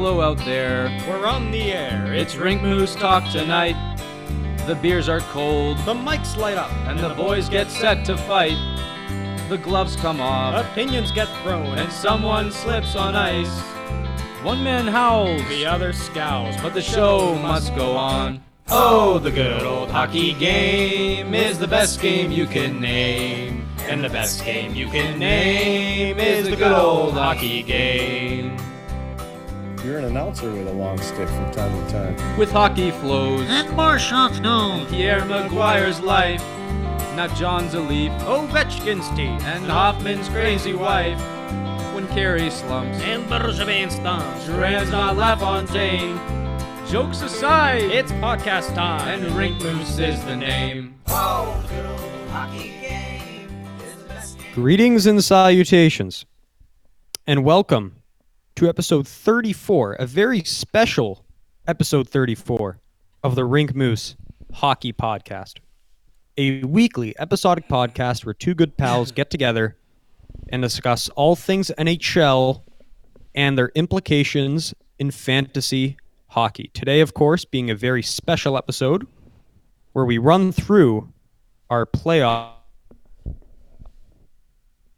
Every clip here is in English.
hello out there. We're on the air. It's Rink Moose Talk tonight. The beers are cold, the mics light up, and the boys get set to fight. The gloves come off, opinions get thrown, and someone slips on ice. One man howls, the other scowls, but the show must go on. Oh, the good old hockey game is the best game you can name. And the best game you can name is the good old hockey game. You're an announcer with a long stick from time to time. With hockey flows and more shots known. Pierre McGuire's life, not John's a leaf. Ovechkin's teeth and Hoffman's crazy wife. When Carey slumps and Bergevin stumps, Duran's not LaFontaine. Jokes aside, it's podcast time, and Rink Moose is the name. Oh, good old hockey game. Greetings and salutations, and welcome to episode 34, a very special episode 34 of the Rink Moose Hockey Podcast. A weekly episodic podcast where two good pals get together and discuss all things NHL and their implications in fantasy hockey. Today, of course, being a very special episode where we run through our playoff.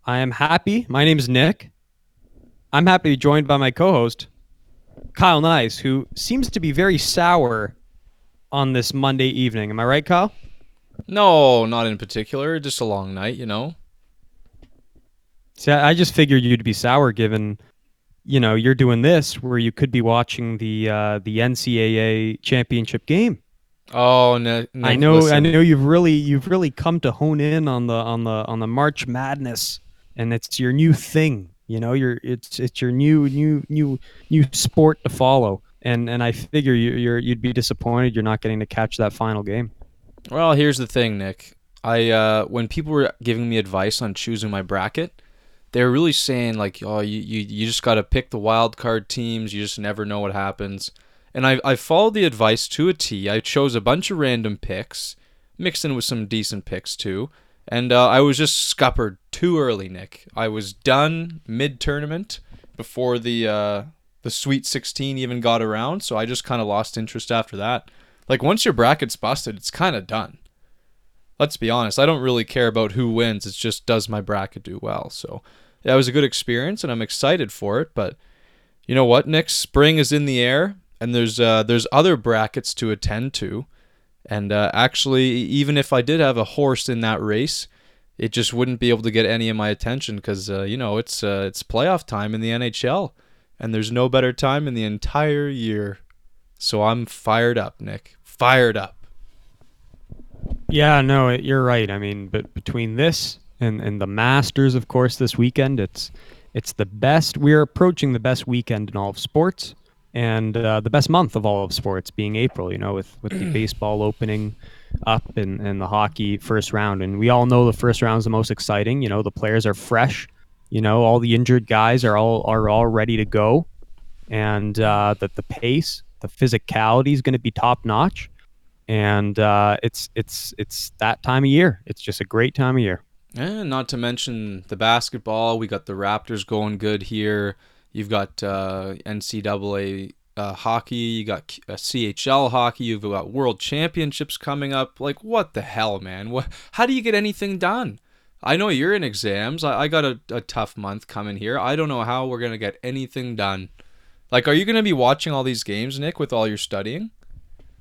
I am happy. My name is Nick. I'm happy to be joined by my co-host, Kyle Nice, who seems to be very sour on this Monday evening. Am I right, Kyle? No, not in particular. Just a long night, you know. See, I just figured you'd be sour given, you know, you're doing this where you could be watching the uh, the NCAA championship game. Oh no! no I know, listen. I know. You've really, you've really come to hone in on the on the on the March Madness, and it's your new thing. You know, you're it's it's your new new new new sport to follow. And and I figure you, you're you'd be disappointed you're not getting to catch that final game. Well, here's the thing, Nick. I uh, when people were giving me advice on choosing my bracket, they were really saying like, oh, you you, you just got to pick the wild card teams. You just never know what happens. And I I followed the advice to a T. I chose a bunch of random picks, mixed in with some decent picks too. And uh, I was just scuppered too early, Nick. I was done mid tournament before the uh, the Sweet 16 even got around, so I just kind of lost interest after that. Like once your bracket's busted, it's kind of done. Let's be honest. I don't really care about who wins. It's just does my bracket do well. So it was a good experience, and I'm excited for it. But you know what, Nick? Spring is in the air, and there's uh, there's other brackets to attend to. And uh, actually, even if I did have a horse in that race, it just wouldn't be able to get any of my attention because uh, you know it's uh, it's playoff time in the NHL, and there's no better time in the entire year. So I'm fired up, Nick. Fired up. Yeah, no, you're right. I mean, but between this and and the Masters, of course, this weekend, it's it's the best. We're approaching the best weekend in all of sports and uh, the best month of all of sports being April. You know, with with the baseball opening up and and the hockey first round, and we all know the first round is the most exciting. You know, the players are fresh. You know, all the injured guys are all are all ready to go, and uh, that the pace, the physicality is going to be top notch, and uh, it's it's it's that time of year. It's just a great time of year. And not to mention the basketball. We got the Raptors going good here. You've got uh, NCAA uh, hockey. You got uh, CHL hockey. You've got World Championships coming up. Like, what the hell, man? What? How do you get anything done? I know you're in exams. I, I got a, a tough month coming here. I don't know how we're gonna get anything done. Like, are you gonna be watching all these games, Nick, with all your studying?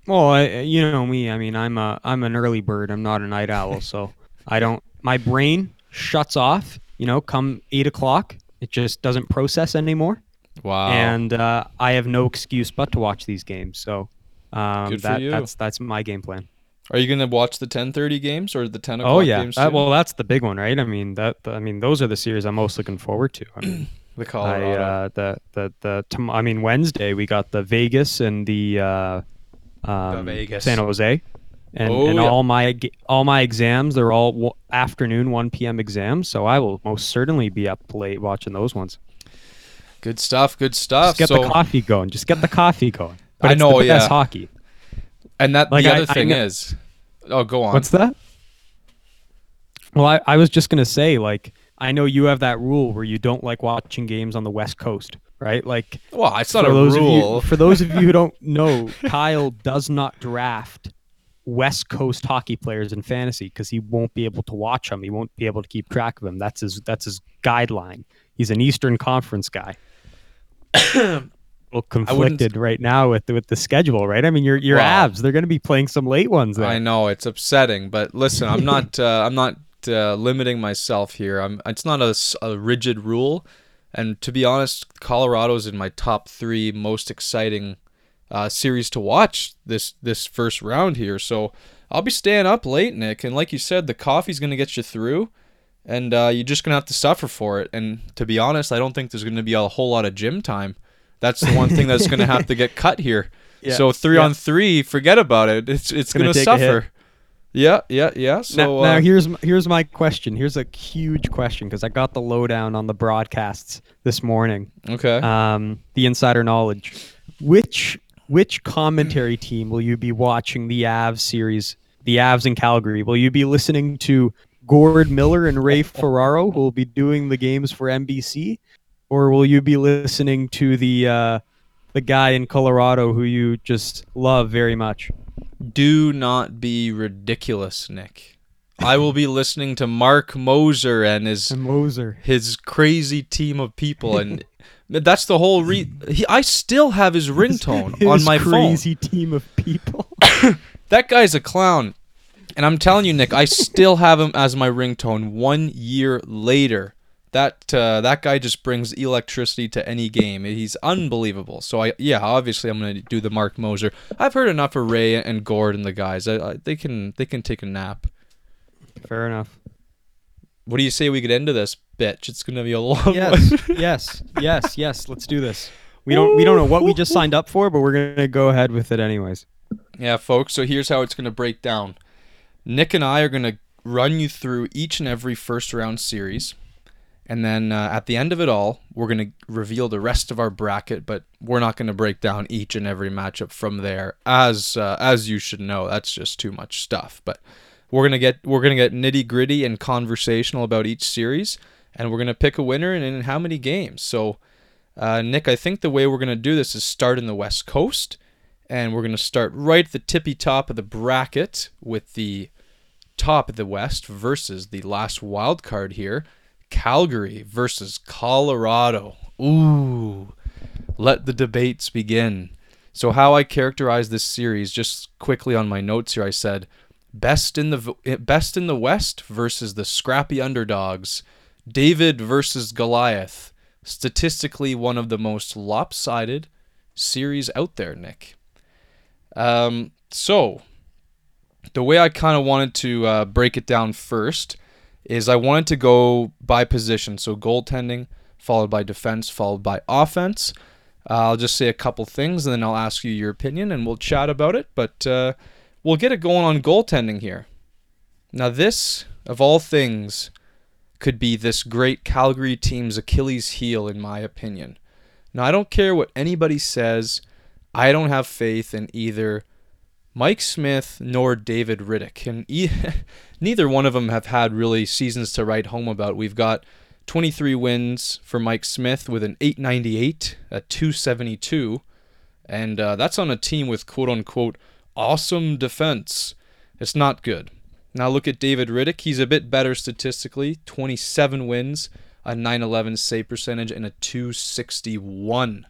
Well, I, you know me. I mean, I'm a I'm an early bird. I'm not a night owl, so I don't. My brain shuts off. You know, come eight o'clock, it just doesn't process anymore. Wow. And uh, I have no excuse but to watch these games. So um, that, you. that's that's my game plan. Are you gonna watch the 10:30 games or the 10 o'clock Oh yeah. games? Uh, well, that's the big one, right? I mean that. I mean those are the series I'm most looking forward to. I mean, the I, Colorado. uh, the the the. tom- I mean Wednesday we got the Vegas and the, uh, um, Vegas. San Jose. And, Oh, and yeah. all my all my exams they're all w- afternoon 1 p.m. exams so I will most certainly be up late watching those ones. good stuff. Good stuff. Just get so, the coffee going. Just get the coffee going. But I it's know, the yeah. hockey. and that like, the other I thing know- is, oh, go on. What's that? Well, I, I was just gonna say, like, I know you have that rule where you don't like watching games on the West Coast, right? Like Well, it's not a rule. You, for those of you who don't know, Kyle does not draft West Coast hockey players in fantasy because he won't be able to watch them. He won't be able to keep track of them. That's his that's his guideline. He's an Eastern Conference guy. a little conflicted right now with the, with the schedule, right? I mean, your your abs, they're going to be playing some late ones there. I know it's upsetting, but listen, I'm not. Uh, I'm not uh, limiting myself here. I'm. It's not a rigid rule, and to be honest, Colorado's in my top three most exciting uh, series to watch this this first round here. So I'll be staying up late, Nick, and like you said, the coffee's gonna get you through, and uh, you're just gonna have to suffer for it. And to be honest, I don't think there's gonna be a whole lot of gym time. That's the one thing that's gonna have to get cut here. Yeah, So three yeah. on three, forget about it. It's it's Gonna gonna, take a hit. suffer. Yeah, yeah, yeah. So now, uh, here's here's my question. Here's a huge question because I got the lowdown on the broadcasts this morning. okay. um, the insider knowledge. Which which commentary team will you be watching the Avs series, the Avs in Calgary? Will you be listening to Gord Miller and Ray Ferraro, who will be doing the games for NBC, or will you be listening to the uh, the guy in Colorado who you just love very much? Do not be ridiculous, Nick. I will be listening to Mark Moser and his Moser. his crazy team of people, and that's the whole re. He, I still have his ringtone on His my phone. crazy team of people. That guy's a clown. And I'm telling you, Nick, I still have him as my ringtone one year later. That uh, that guy just brings electricity to any game. He's unbelievable. So I yeah, obviously I'm gonna do the Mark Moser. I've heard enough of Ray and Gord and the guys. I, I, they can they can take a nap. Fair enough. What do you say we get into this, bitch? It's gonna be a long Yes, one. yes, yes, yes. Let's do this. We don't we don't know what we just signed up for, but we're gonna go ahead with it anyways. Yeah, folks, so here's how it's going to break down. Nick and I are going to run you through each and every first round series. And then uh, at the end of it all, we're going to reveal the rest of our bracket, but we're not going to break down each and every matchup from there as uh, as you should know. That's just too much stuff. But we're going to get we're to get nitty-gritty and conversational about each series and we're going to pick a winner and in how many games. So uh, Nick, I think the way we're going to do this is start in the West Coast and we're going to start right at the tippy top of the bracket with the top of the West versus the last wild card here, Calgary versus Colorado. Ooh, let the debates begin. So how I characterize this series, just quickly on my notes here, I said best in the best in the West versus the scrappy underdogs, David versus Goliath. Statistically, one of the most lopsided series out there, Nick. Um, so, the way I kind of wanted to uh, break it down first is I wanted to go by position. So, goaltending, followed by defense, followed by offense. Uh, I'll just say a couple things and then I'll ask you your opinion and we'll chat about it. But uh, we'll get it going on goaltending here. Now, this, of all things, could be this great Calgary team's Achilles heel, in my opinion. Now, I don't care what anybody says. I don't have faith in either Mike Smith nor David Rittich, and e- neither one of them have had really seasons to write home about. We've got 23 wins for Mike Smith with an 898, a 272, and uh, that's on a team with quote unquote awesome defense. It's not good. Now look at David Rittich. He's a bit better statistically 27 wins, a 911 save percentage, and a 261.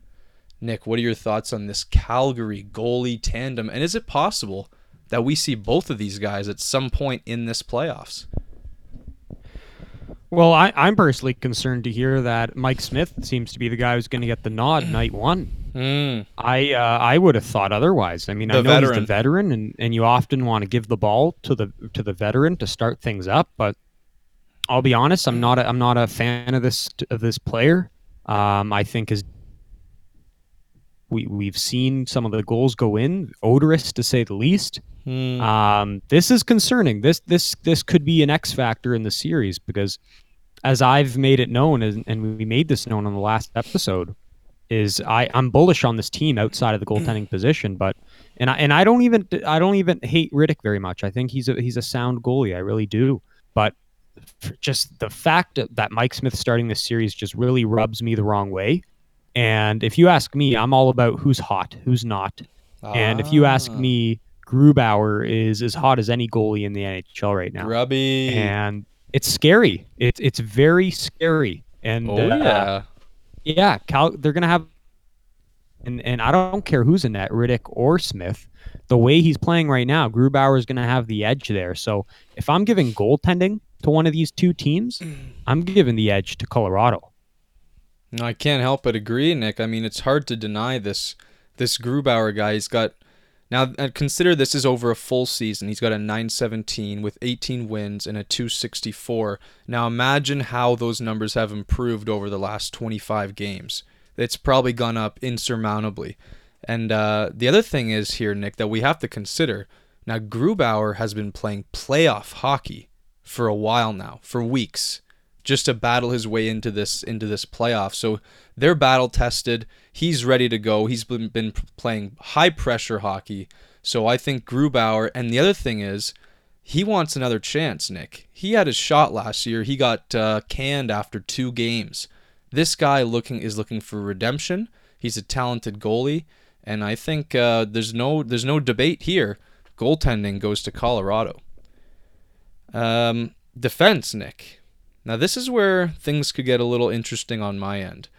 Nick, what are your thoughts on this Calgary goalie tandem? And is it possible that we see both of these guys at some point in this playoffs? Well, I, I'm personally concerned to hear that Mike Smith seems to be the guy who's going to get the nod night one. Mm. I uh, I would have thought otherwise. I mean, I The know he's veteran. the veteran, and, and you often want to give the ball to the to the veteran to start things up. But I'll be honest, I'm not a, I'm not a fan of this of this player. Um, I think his we we've seen some of the goals go in, odorous to say the least. Hmm. Um, this is concerning. This this this could be an X factor in the series because, as I've made it known, and, and we made this known on the last episode, is I I'm bullish on this team outside of the goaltending position, but and I and I don't even I don't even hate Rittich very much. I think he's a he's a sound goalie. I really do, but just the fact that- Mike Smith starting this series just really rubs me the wrong way. And if you ask me, I'm all about who's hot, who's not. And if you ask Ah. me, Grubauer is as hot as any goalie in the NHL right now. Grubby. And it's scary. It's it's very scary. And oh uh, yeah. Yeah, Cal, they're gonna have, and and I don't care who's in that, Rittich or Smith. The way he's playing right now, Grubauer is gonna have the edge there. So if I'm giving goaltending to one of these two teams, I'm giving the edge to Colorado. No, I can't help but agree, Nick. I mean, it's hard to deny this. This Grubauer guy, he's got now. uh, Consider this is over a full season. He's got a 917 with 18 wins and a 264. Now imagine how those numbers have improved over the last 25 games. It's probably gone up insurmountably. And uh, the other thing is here, Nick, that we have to consider. Now Grubauer has been playing playoff hockey for a while now, for weeks just to battle his way into this into this playoff. So they're battle tested. He's ready to go. He's been, been playing high pressure hockey. So I think Grubauer. And the other thing is, he wants another chance. Nick. He had his shot last year. He got uh, canned after two games. This guy looking is looking for redemption. He's a talented goalie, and I think uh, there's no there's no debate here. Goaltending goes to Colorado. Um, defense, Nick. Now, this is where things could get a little interesting on my end.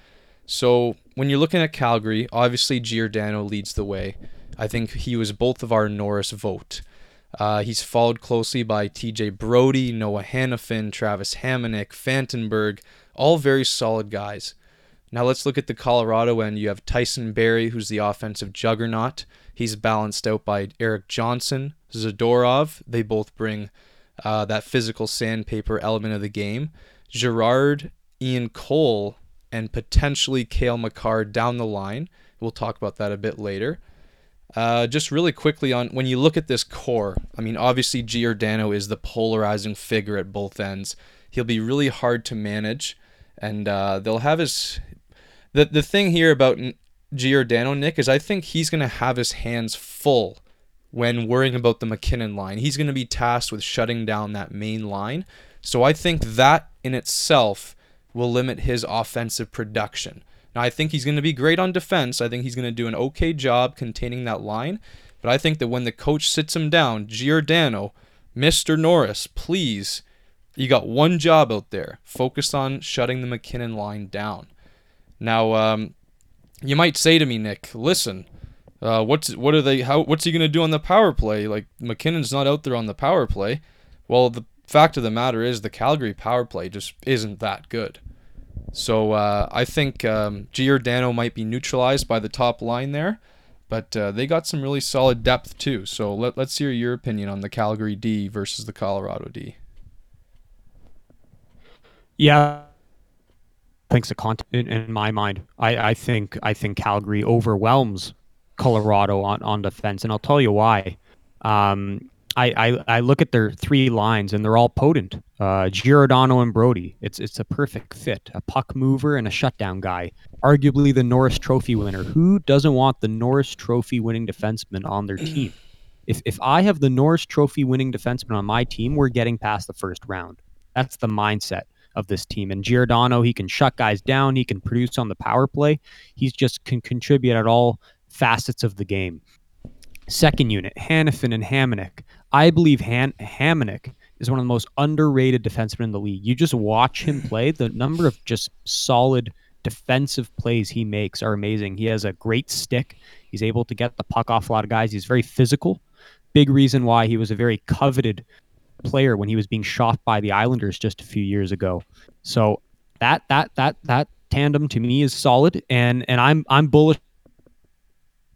So, when you're looking at Calgary, obviously Giordano leads the way. I think he was both of our Norris vote. Uh, he's followed closely by TJ Brodie, Noah Hanifin, Travis Hamonic, Fantenberg, all very solid guys. Now let's look at the Colorado end. You have Tyson Barrie, who's the offensive juggernaut. He's balanced out by Erik Johnson, Zadorov. They both bring uh, that physical sandpaper element of the game. Girard, Ian Cole, and potentially Cale Makar down the line. We'll talk about that a bit later. Uh, just really quickly on when you look at this core, I mean, obviously Giordano is the polarizing figure at both ends. He'll be really hard to manage, and uh, they'll have his. The the thing here about Giordano, Nick, is I think he's gonna have his hands full when worrying about the MacKinnon line. He's gonna be tasked with shutting down that main line. So I think that in itself will limit his offensive production. Now, I think he's going to be great on defense. I think he's going to do an okay job containing that line. But I think that when the coach sits him down, Giordano, Mr. Norris, please, you got one job out there. Focus on shutting the MacKinnon line down. Now, um, you might say to me, Nick, listen, uh, what's what are they? How what's he gonna do on the power play? Like MacKinnon's not out there on the power play. Well, the fact of the matter is the Calgary power play just isn't that good. So uh, I think um, Giordano might be neutralized by the top line there, but uh, they got some really solid depth too. So let, let's hear your opinion on the Calgary D versus the Colorado D. Yeah, thanks to content in, in my mind. I, I think I think Calgary overwhelms Colorado on, on defense, and I'll tell you why. Um, I, I, I look at their three lines and they're all potent. Uh, Giordano and Brodie. It's it's a perfect fit. A puck mover and a shutdown guy. Arguably the Norris Trophy winner. Who doesn't want the Norris Trophy winning defenseman on their team? If if I have the Norris Trophy winning defenseman on my team, we're getting past the first round. That's the mindset of this team. And Giordano, he can shut guys down. He can produce on the power play. He's just can contribute at all facets of the game. Second unit, Hanifin and Hamonic. I believe Han- Hamonic is one of the most underrated defensemen in the league. You just watch him play, the number of just solid defensive plays he makes are amazing. He has a great stick. He's able to get the puck off a lot of guys. He's very physical. Big reason why he was a very coveted player when he was being shot by the Islanders just a few years ago. So that that that that tandem to me is solid and and I'm I'm bullish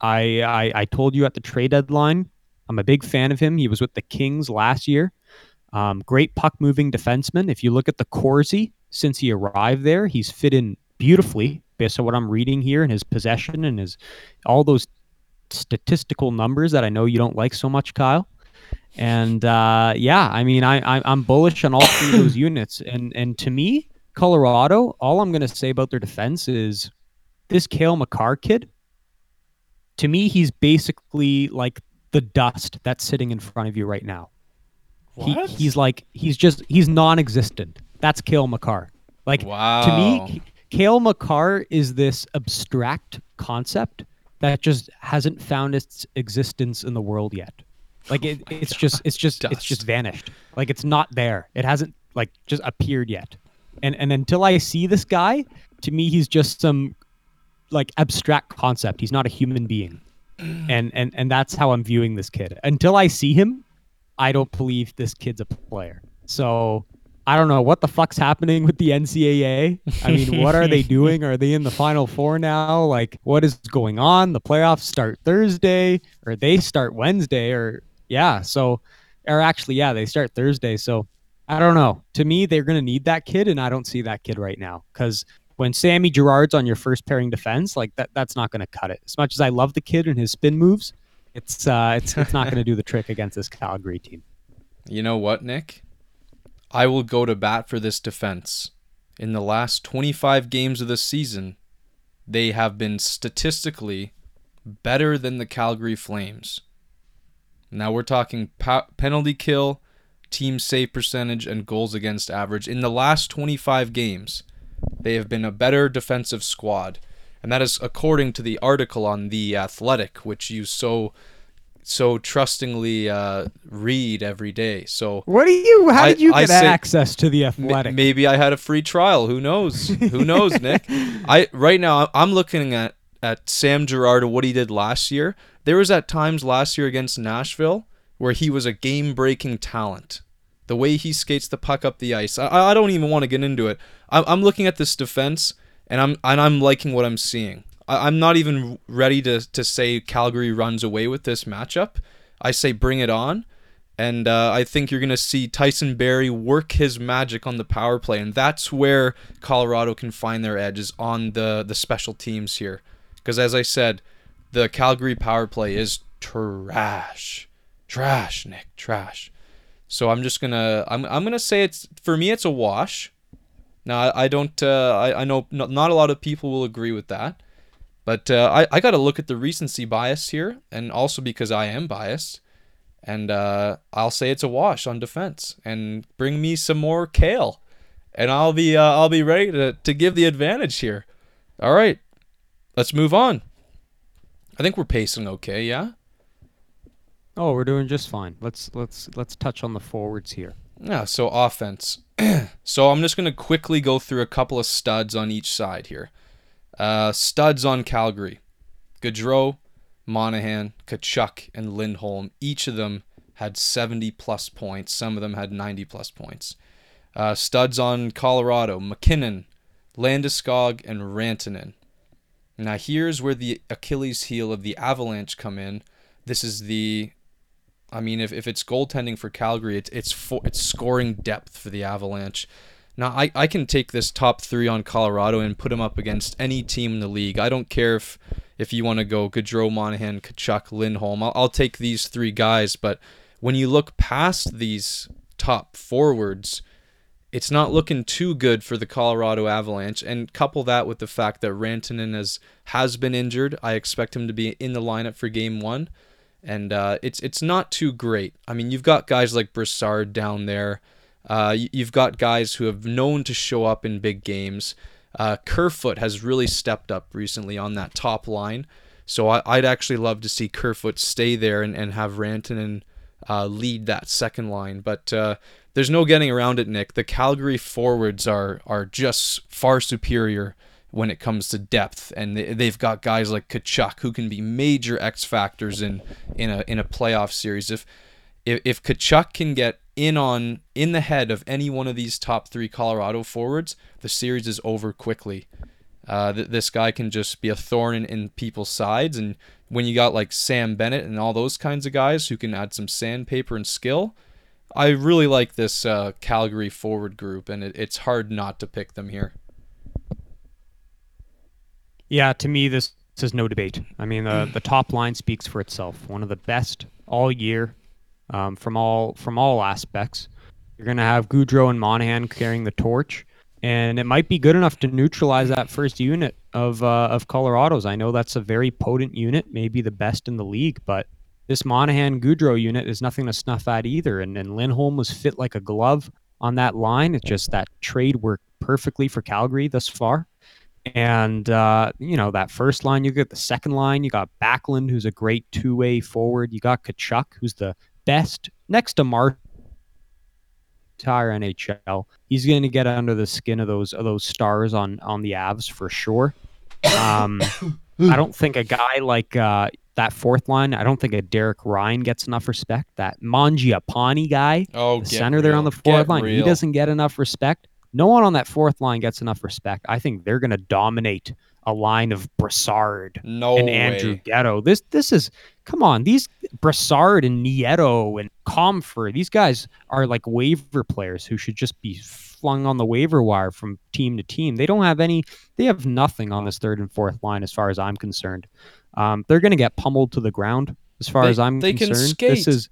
I, I I told you at the trade deadline, I'm a big fan of him. He was with the Kings last year. Um, great puck moving defenseman. If you look at the Corsi since he arrived there, he's fit in beautifully based on what I'm reading here and his possession and his all those statistical numbers that I know you don't like so much, Kyle. And uh, yeah, I mean, I, I I'm bullish on all three of those units. And and to me, Colorado, all I'm going to say about their defense is this Cale Makar kid to me, he's basically like the dust that's sitting in front of you right now. He, he's like he's just he's non-existent. That's Cale Makar. Like to me, Cale Makar is this abstract concept that just hasn't found its existence in the world yet. Like it, it's just it's just it's just vanished. Like it's not there. It hasn't like just appeared yet. And and until I see this guy, to me he's just some like abstract concept. He's not a human being. And and and that's how I'm viewing this kid. Until I see him, I don't believe this kid's a player. So I don't know what the fuck's happening with the NCAA. I mean, what are they doing? Are they in the Final Four now? Like, what is going on? The playoffs start Thursday, or they start Wednesday, or yeah. So, or actually, yeah, they start Thursday. So, I don't know. To me, they're gonna need that kid, and I don't see that kid right now because when Sammy Girard's on your first pairing defense, like that, that's not gonna cut it. As much as I love the kid and his spin moves, it's uh, it's it's not gonna do the trick against this Calgary team. You know what, Nick? I will go to bat for this defense. In the last 25 games of the season, they have been statistically better than the Calgary Flames. Now we're talking pa- penalty kill, team save percentage, and goals against average. In the last 25 games, they have been a better defensive squad. And that is according to the article on The Athletic, which you so so trustingly uh, read every day. So What do you? How did you I get say- access to the M- athletic? maybe I had a free trial. Who knows? Who knows, Nick? I right now I'm looking at at Sam Girard and what he did last year. There was at times last year against Nashville where he was a game-breaking talent. The way he skates the puck up the ice, I, I don't even want to get into it. I'm, I'm looking at this defense and I'm and I'm liking what I'm seeing. I, I'm not even ready to to say Calgary runs away with this matchup. I say bring it on. And uh, I think you're going to see Tyson Barrie work his magic on the power play. And that's where Colorado can find their edges on the, the special teams here. Because as I said, the Calgary power play is trash. Trash, Nick. Trash. So I'm just gonna I'm, I'm gonna say it's for me it's a wash. Now I, I don't uh, I, I know not, not a lot of people will agree with that, but uh, I I got to look at the recency bias here, and also because I am biased, and uh, I'll say it's a wash on defense, and bring me some more kale, and I'll be uh, I'll be ready to to give the advantage here. All right, let's move on. I think we're pacing okay, yeah. Oh, we're doing just fine. Let's let's let's touch on the forwards here. Yeah, so offense. so I'm just going to quickly go through a couple of studs on each side here. Uh, studs on Calgary. Gaudreau, Monahan, Tkachuk, and Lindholm. Each of them had 70 plus points. Some of them had 90 plus points. Uh, studs on Colorado. MacKinnon, Landeskog, and Rantanen. Now here's where the Achilles heel of the Avalanche come in. This is the I mean, if, if it's goaltending for Calgary, it's it's for, it's scoring depth for the Avalanche. Now, I, I can take this top three on Colorado and put them up against any team in the league. I don't care if if you want to go Gaudreau, Monahan, Tkachuk, Lindholm. I'll, I'll take these three guys. But when you look past these top forwards, it's not looking too good for the Colorado Avalanche. And couple that with the fact that Rantanen has has been injured. I expect him to be in the lineup for Game One and uh, it's it's not too great. I mean, you've got guys like Brassard down there. Uh, you've got guys who have known to show up in big games. Uh, Kerfoot has really stepped up recently on that top line, so I, I'd actually love to see Kerfoot stay there and, and have Rantanen uh, lead that second line. But uh, there's no getting around it, Nick. The Calgary forwards are are just far superior when it comes to depth, and they, they've got guys like Tkachuk who can be major X factors in in a in a playoff series. If if, if Tkachuk can get in on in the head of any one of these top three Colorado forwards, the series is over quickly. Uh, th- this guy can just be a thorn in, in people's sides, and when you got like Sam Bennett and all those kinds of guys who can add some sandpaper and skill, I really like this uh, Calgary forward group, and it, it's hard not to pick them here. Yeah, to me, this, this is no debate. I mean, the the top line speaks for itself. One of the best all year, um, from all from all aspects. You're gonna have Gaudreau and Monahan carrying the torch, and it might be good enough to neutralize that first unit of uh, of Colorado's. I know that's a very potent unit, maybe the best in the league, but this Monahan Gaudreau unit is nothing to snuff at either. And and Lindholm was fit like a glove on that line. It's just that trade worked perfectly for Calgary thus far. And uh, you know that first line, you get the second line. You got Backlund, who's a great two-way forward. You got Tkachuk, who's the best next to Mark entire NHL. He's going to get under the skin of those of those stars on on the Avs for sure. Um, I don't think a guy like uh, that fourth line. I don't think a Derek Ryan gets enough respect. That Mangiapane guy, Oh, the center there on the fourth Get line, he doesn't get enough respect. No one on that fourth line gets enough respect. I think they're going to dominate a line of Brassard No and way. Andrew Ghetto. This this is come on. These Brassard and Nieto and Compher, these guys are like waiver players who should just be flung on the waiver wire from team to team. They don't have any. They have nothing on this third and fourth line, as far as I'm concerned. Um, they're going to get pummeled to the ground, as far They- as I'm they can concerned. skate. This is.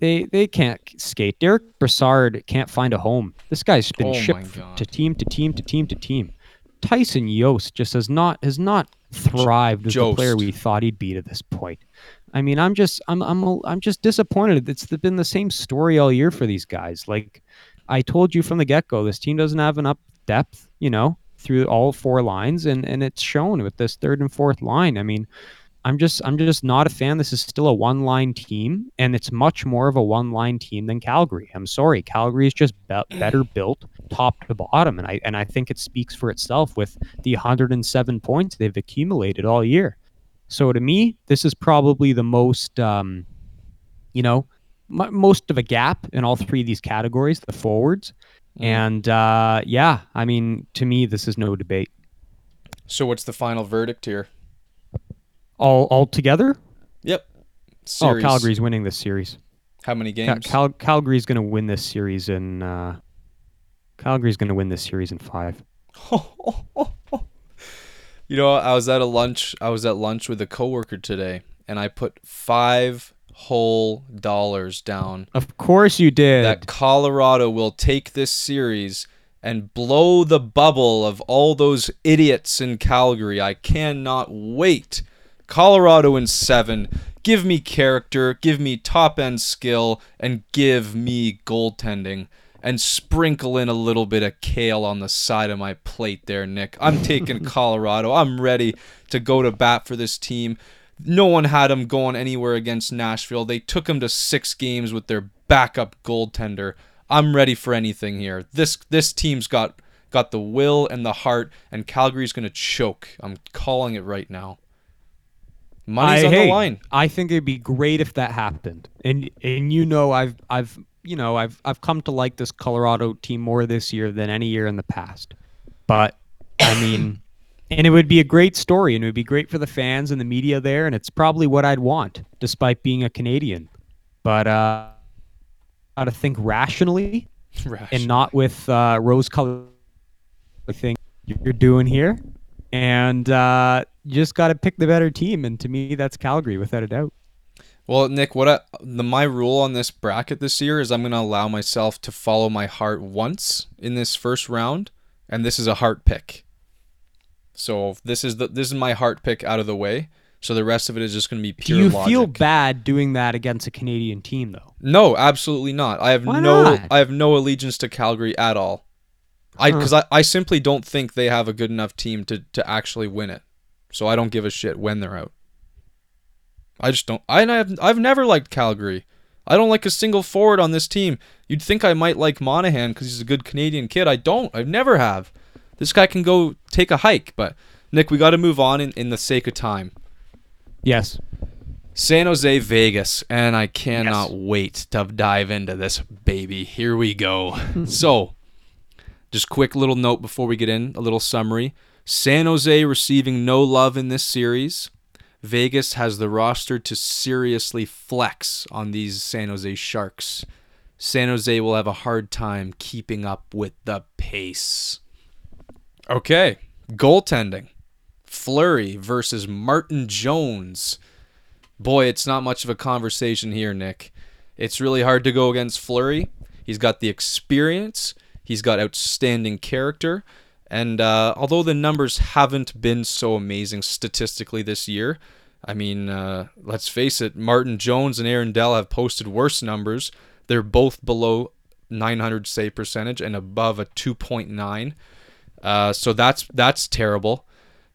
They, they can't skate. Derick Brassard can't find a home. This guy's been Oh shipped to team to team to team to team. Tyson Jost just has not has not thrived as the player we thought he'd be to this point. I mean, I'm just I'm I'm I'm just disappointed. It's been the same story all year for these guys. Like I told you from the get go, this team doesn't have enough depth. You know, through all four lines, and and it's shown with this third and fourth line. I mean, I'm just I'm just not a fan. This is still a one line team, and it's much more of a one line team than Calgary. I'm sorry, Calgary is just be- better built top to bottom, and I and I think it speaks for itself with the 107 points they've accumulated all year. So to me, this is probably the most, um, you know, m- most of a gap in all three of these categories, the forwards, Mm. and uh, yeah, I mean, to me, this is no debate. So what's the final verdict here? All all together, Yep. oh, Calgary's winning this series. How many games? Cal- Calgary's going to win this series in. Uh, Calgary's going to win this series in five. you know, I was at a lunch. I was at lunch with a coworker today, and I put five whole dollars down Of course you did. that Colorado will take this series and blow the bubble of all those idiots in Calgary. I cannot wait. Colorado in seven. Give me character, give me top end skill, and give me goaltending. And sprinkle in a little bit of kale on the side of my plate there, Nick. I'm taking Colorado. I'm ready to go to bat for this team. No one had them going anywhere against Nashville. They took them to six games with their backup goaltender. I'm ready for anything here. This this team's got got the will and the heart, and Calgary's gonna choke. I'm calling it right now. Money's I, on hey, the line. I think it'd be great if that happened. And and you know I've I've you know I've I've come to like this Colorado team more this year than any year in the past. But I mean and it would be a great story and it would be great for the fans and the media there and it's probably what I'd want despite being a Canadian. But uh got to think rationally and not with uh, rose colored thing you're doing here. And uh, you just got to pick the better team. And to me, that's Calgary without a doubt. Well, Nick, what I, the my rule on this bracket this year is I'm going to allow myself to follow my heart once in this first round, and this is a heart pick. So this is the this is my heart pick out of the way. So the rest of it is just going to be pure. Do you logic. feel bad doing that against a Canadian team, though? No, absolutely not. I have Why no not? I have no allegiance to Calgary at all. I Huh. because I, I simply don't think they have a good enough team to, to actually win it. So I don't give a shit when they're out. I just don't I have I've never liked Calgary. I don't like a single forward on this team. You'd think I might like Monahan because he's a good Canadian kid. I don't. I never have. This guy can go take a hike, but Nick, we got to move on in, in the sake of time. Yes. San Jose, Vegas, and I cannot wait to dive into this baby. Here we go. so, just quick little note before we get in, a little summary. San Jose receiving no love in this series. Vegas has the roster to seriously flex on these San Jose Sharks. San Jose will have a hard time keeping up with the pace. Okay, goaltending. Fleury versus Martin Jones. Boy, it's not much of a conversation here, Nick. It's really hard to go against Fleury. He's got the experience, he's got outstanding character, and uh, although the numbers haven't been so amazing statistically this year, I mean, uh, let's face it, Martin Jones and Aaron Dell have posted worse numbers. They're both below 900 save percentage and above a 2.9. Uh, so that's that's terrible.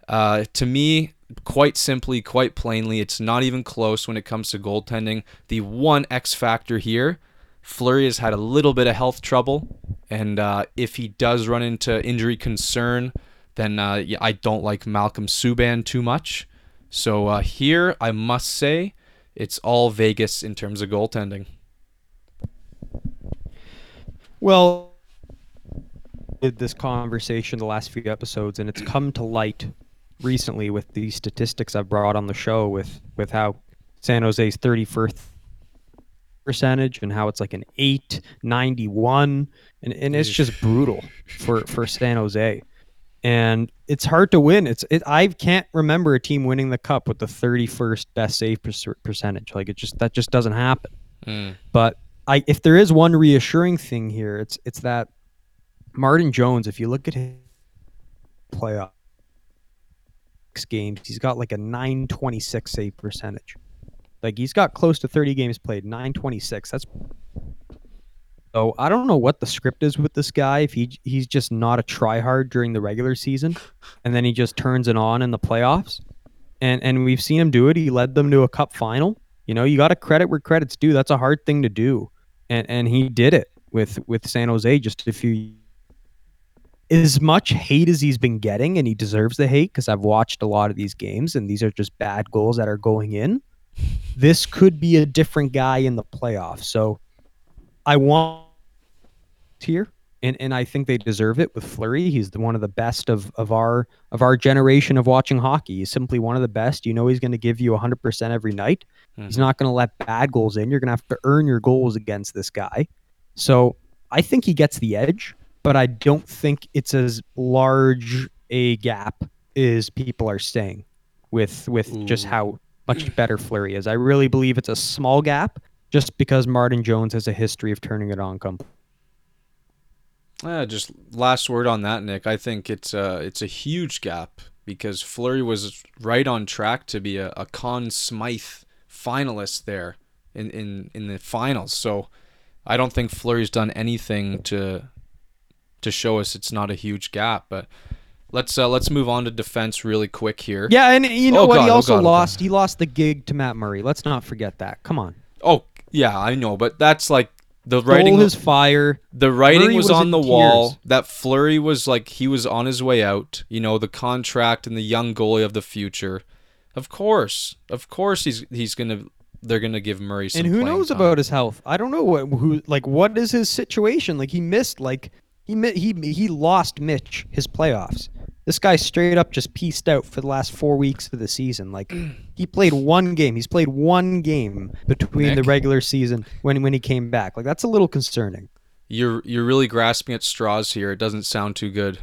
Uh, to me, quite simply, quite plainly, it's not even close when it comes to goaltending. The one X factor here, Fleury has had a little bit of health trouble, and uh, if he does run into injury concern, then uh, I don't like Malcolm Subban too much. So uh, here, I must say, it's all Vegas in terms of goaltending. Well, did this conversation the last few episodes, and it's come to light recently with these statistics I've brought on the show with with how San Jose's 31st percentage and how it's like an 891 and, and it's just brutal for for San Jose. And it's hard to win. It's it I can't remember a team winning the cup with the 31st best save per- percentage. Like it just that just doesn't happen. Mm. but I if there is one reassuring thing here, it's it's that Martin Jones, if you look at his playoff games, he's got like a 926 save percentage. Like he's got close to 30 games played, 926. That's so I don't know what the script is with this guy. If he he's just not a tryhard during the regular season, and then he just turns it on in the playoffs, and and we've seen him do it. He led them to a cup final. You know, you got to credit where credit's due. That's a hard thing to do, and and he did it with with San Jose just a few. As much hate as he's been getting, and he deserves the hate because I've watched a lot of these games, and these are just bad goals that are going in. This could be a different guy in the playoffs. So, I want here, and and I think they deserve it with Fleury. He's the, one of the best of of our of our generation of watching hockey. He's simply one of the best. You know, he's going to give you 100% every night. He's mm-hmm. not going to let bad goals in. You're going to have to earn your goals against this guy. So I think he gets the edge, but I don't think it's as large a gap as people are saying with with just how much better Fleury is. I really believe it's a small gap just because Martin Jones has a history of turning it on completely. Uh, just last word on that, Nick. I think it's a it's a huge gap because Fleury was right on track to be a, a Conn Smythe finalist there in, in, in the finals. So I don't think Fleury's done anything to to show us it's not a huge gap. But let's uh, let's move on to defense really quick here. Yeah, and you know Oh, what? God, he oh, also oh, God. lost. He lost the gig to Matt Murray. Let's not forget that. Come on. Oh yeah, I know, but that's like the Stole writing his fire. The writing Murray was, was on the wall. That Fleury was like he was on his way out. You know, the contract and the young goalie of the future. Of course, of course, he's he's gonna. They're gonna give Murray some. and who knows time. about his health? I don't know what who like what is his situation? Like he missed like he he he lost Mitch his playoffs. This guy straight up just pieced out for the last 4 weeks of the season. Like he played one game. He's played one game between the regular season when when he came back. Like that's a little concerning. You're you're really grasping at straws here. It doesn't sound too good.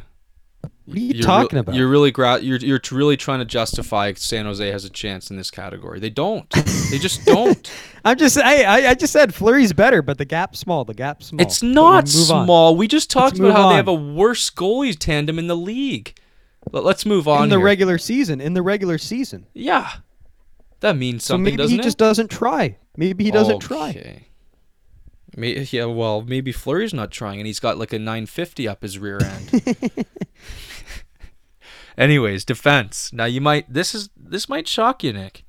What are you You're talking re- about? You're really gra- you're you're really trying to justify San Jose has a chance in this category. They don't. they just don't. I'm just I, I I just said Fleury's better, but the gap's small. The gap's small. It's But we not on. small. We just talked about how they have a worse goalie tandem in the league. Let- Let's move on. in the here. regular season. In the regular season. Yeah. That means So something, maybe doesn't he it? just doesn't try. Maybe he doesn't try. Okay. May- yeah, well, maybe Fleury's not trying, and he's got like a 950 up his rear end. Anyways, defense. Now you might this is this might shock you, Nick.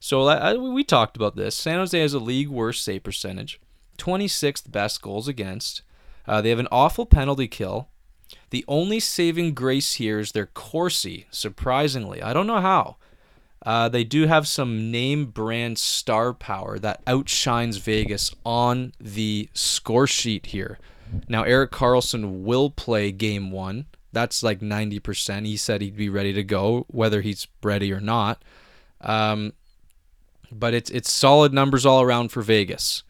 So I, we talked about this. San Jose has a league worst save percentage, 26th best goals against. Uh, they have an awful penalty kill. The only saving grace here is their Corsi. Surprisingly, I don't know how. Uh, they do have some name brand star power that outshines Vegas on the score sheet here. Now, Erik Karlsson will play game one. That's like 90%. He said he'd be ready to go, whether he's ready or not. Um, but it's it's solid numbers all around for Vegas.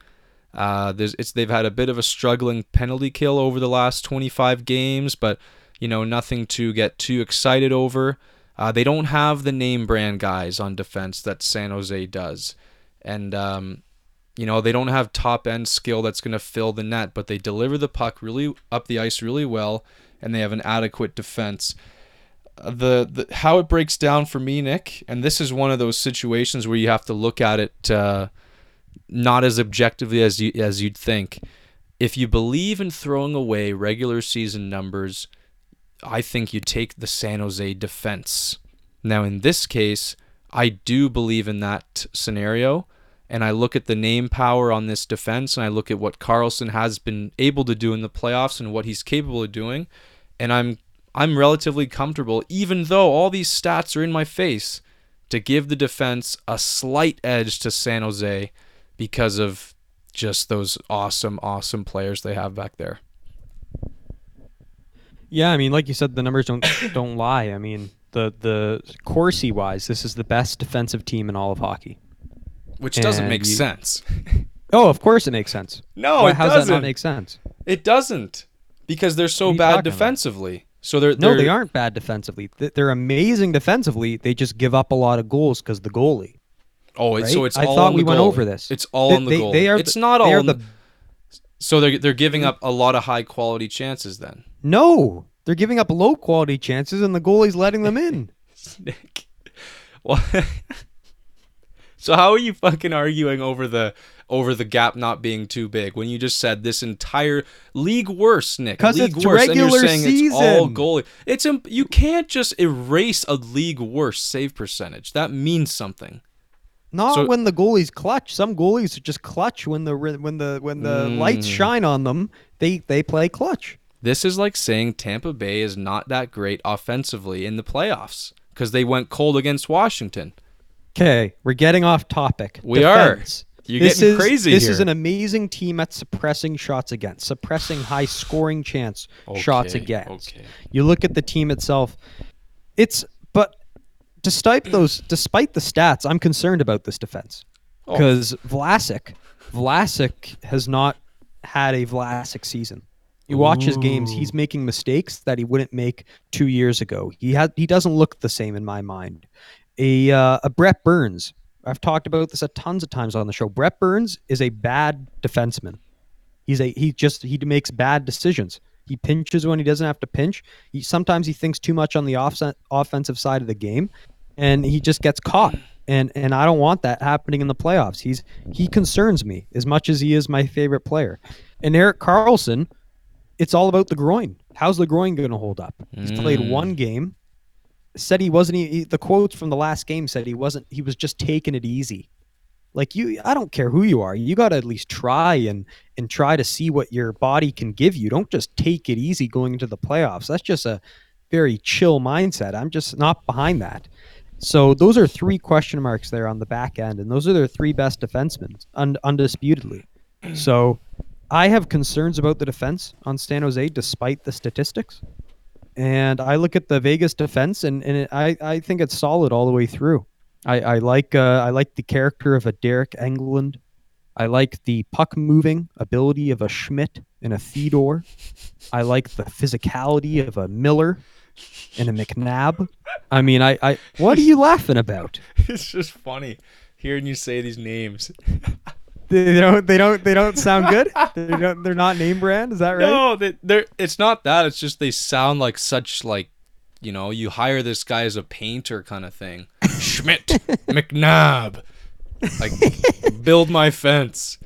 Uh, they've had a bit of a struggling penalty kill over the last 25 games, but you know nothing to get too excited over. Uh, they don't have the name brand guys on defense that San Jose does, and um, you know they don't have top end skill that's going to fill the net, but they deliver the puck really up the ice really well, and they have an adequate defense. Uh, The, the how it breaks down for me, Nick, and this is one of those situations where you have to look at it uh, not as objectively as you as you'd think. If you believe in throwing away regular season numbers, I think you take the San Jose defense. Now, in this case, I do believe in that scenario. And I look at the name power on this defense, and I look at what Karlsson has been able to do in the playoffs and what he's capable of doing, and I'm I'm relatively comfortable, even though all these stats are in my face, to give the defense a slight edge to San Jose because of just those awesome, awesome players they have back there. Yeah, I mean, like you said, the numbers don't don't lie. I mean, the the Corsi wise, this is the best defensive team in all of hockey. Which doesn't And make you- sense. Oh, of course it makes sense. No, Why- it how's that doesn't. not make sense? It doesn't. Because they're so What are you bad talking about? defensively. So they're, No, they're they aren't bad defensively. They're amazing defensively. They just give up a lot of goals because the goalie. Oh, it's, so right? it's I all thought on we went goalie. over this. It's all They- on the they- goal. they are it's the- not all the-. So they're they're giving up a lot of high quality chances then. No, they're giving up low quality chances, and the goalie's letting them in. Nick. Well, so how are you fucking arguing over the over the gap not being too big when you just said this entire league worse, Nick? 'Cause league it's worse, and you're regular saying it's all season. goalie. It's imp- you can't just erase a league worse save percentage. That means something. Not So- when the goalie's clutch. Some goalies just clutch when the when the when the lights Mm. shine on them. They they play clutch. This is like saying Tampa Bay is not that great offensively in the playoffs because they went cold against Washington. Okay, we're getting off topic. We are. You're this getting is, crazy This here. is an amazing team at suppressing shots against, suppressing high scoring chance shots against. okay. You look at the team itself. It's despite those, despite the stats, I'm concerned about this defense Oh. because Vlasic, Vlasic has not had a Vlasic season. You watch his games; he's making mistakes that he wouldn't make two years ago. He had he doesn't look the same in my mind. A uh, a Brent Burns. I've talked about this a tons of times on the show. Brent Burns is a bad defenseman. He's a he just he makes bad decisions. He pinches when he doesn't have to pinch. He sometimes he thinks too much on the offset, offensive side of the game, and he just gets caught. And and I don't want that happening in the playoffs. He's he concerns me as much as he is my favorite player. And Erik Karlsson, it's all about the groin. How's the groin going to hold up? He's played Mm. one game. Said he wasn't. He, the quotes from the last game said he wasn't. He was just taking it easy. Like you, I don't care who you are. You got to at least try and and try to see what your body can give you. Don't just take it easy going into the playoffs. That's just a very chill mindset. I'm just not behind that. So those are three question marks there on the back end, and those are their three best defensemen, un- undisputedly. So I have concerns about the defense on San Jose, despite the statistics. And I look at the Vegas defense, and, and it, I, I think it's solid all the way through. I, I like uh, I like the character of a Deryk Engelland. I like the puck moving ability of a Schmidt and a Theodore. I like the physicality of a Miller and a McNabb. I mean, I, I what are you laughing about? it's just funny hearing you say these names. They don't they don't they don't sound good. They don't, they're not name brand. Is that right? No, they, they're. It's not that. It's just they sound like such like, you know, you hire this guy as a painter kind of thing. Schmidt, McNabb, like build my fence.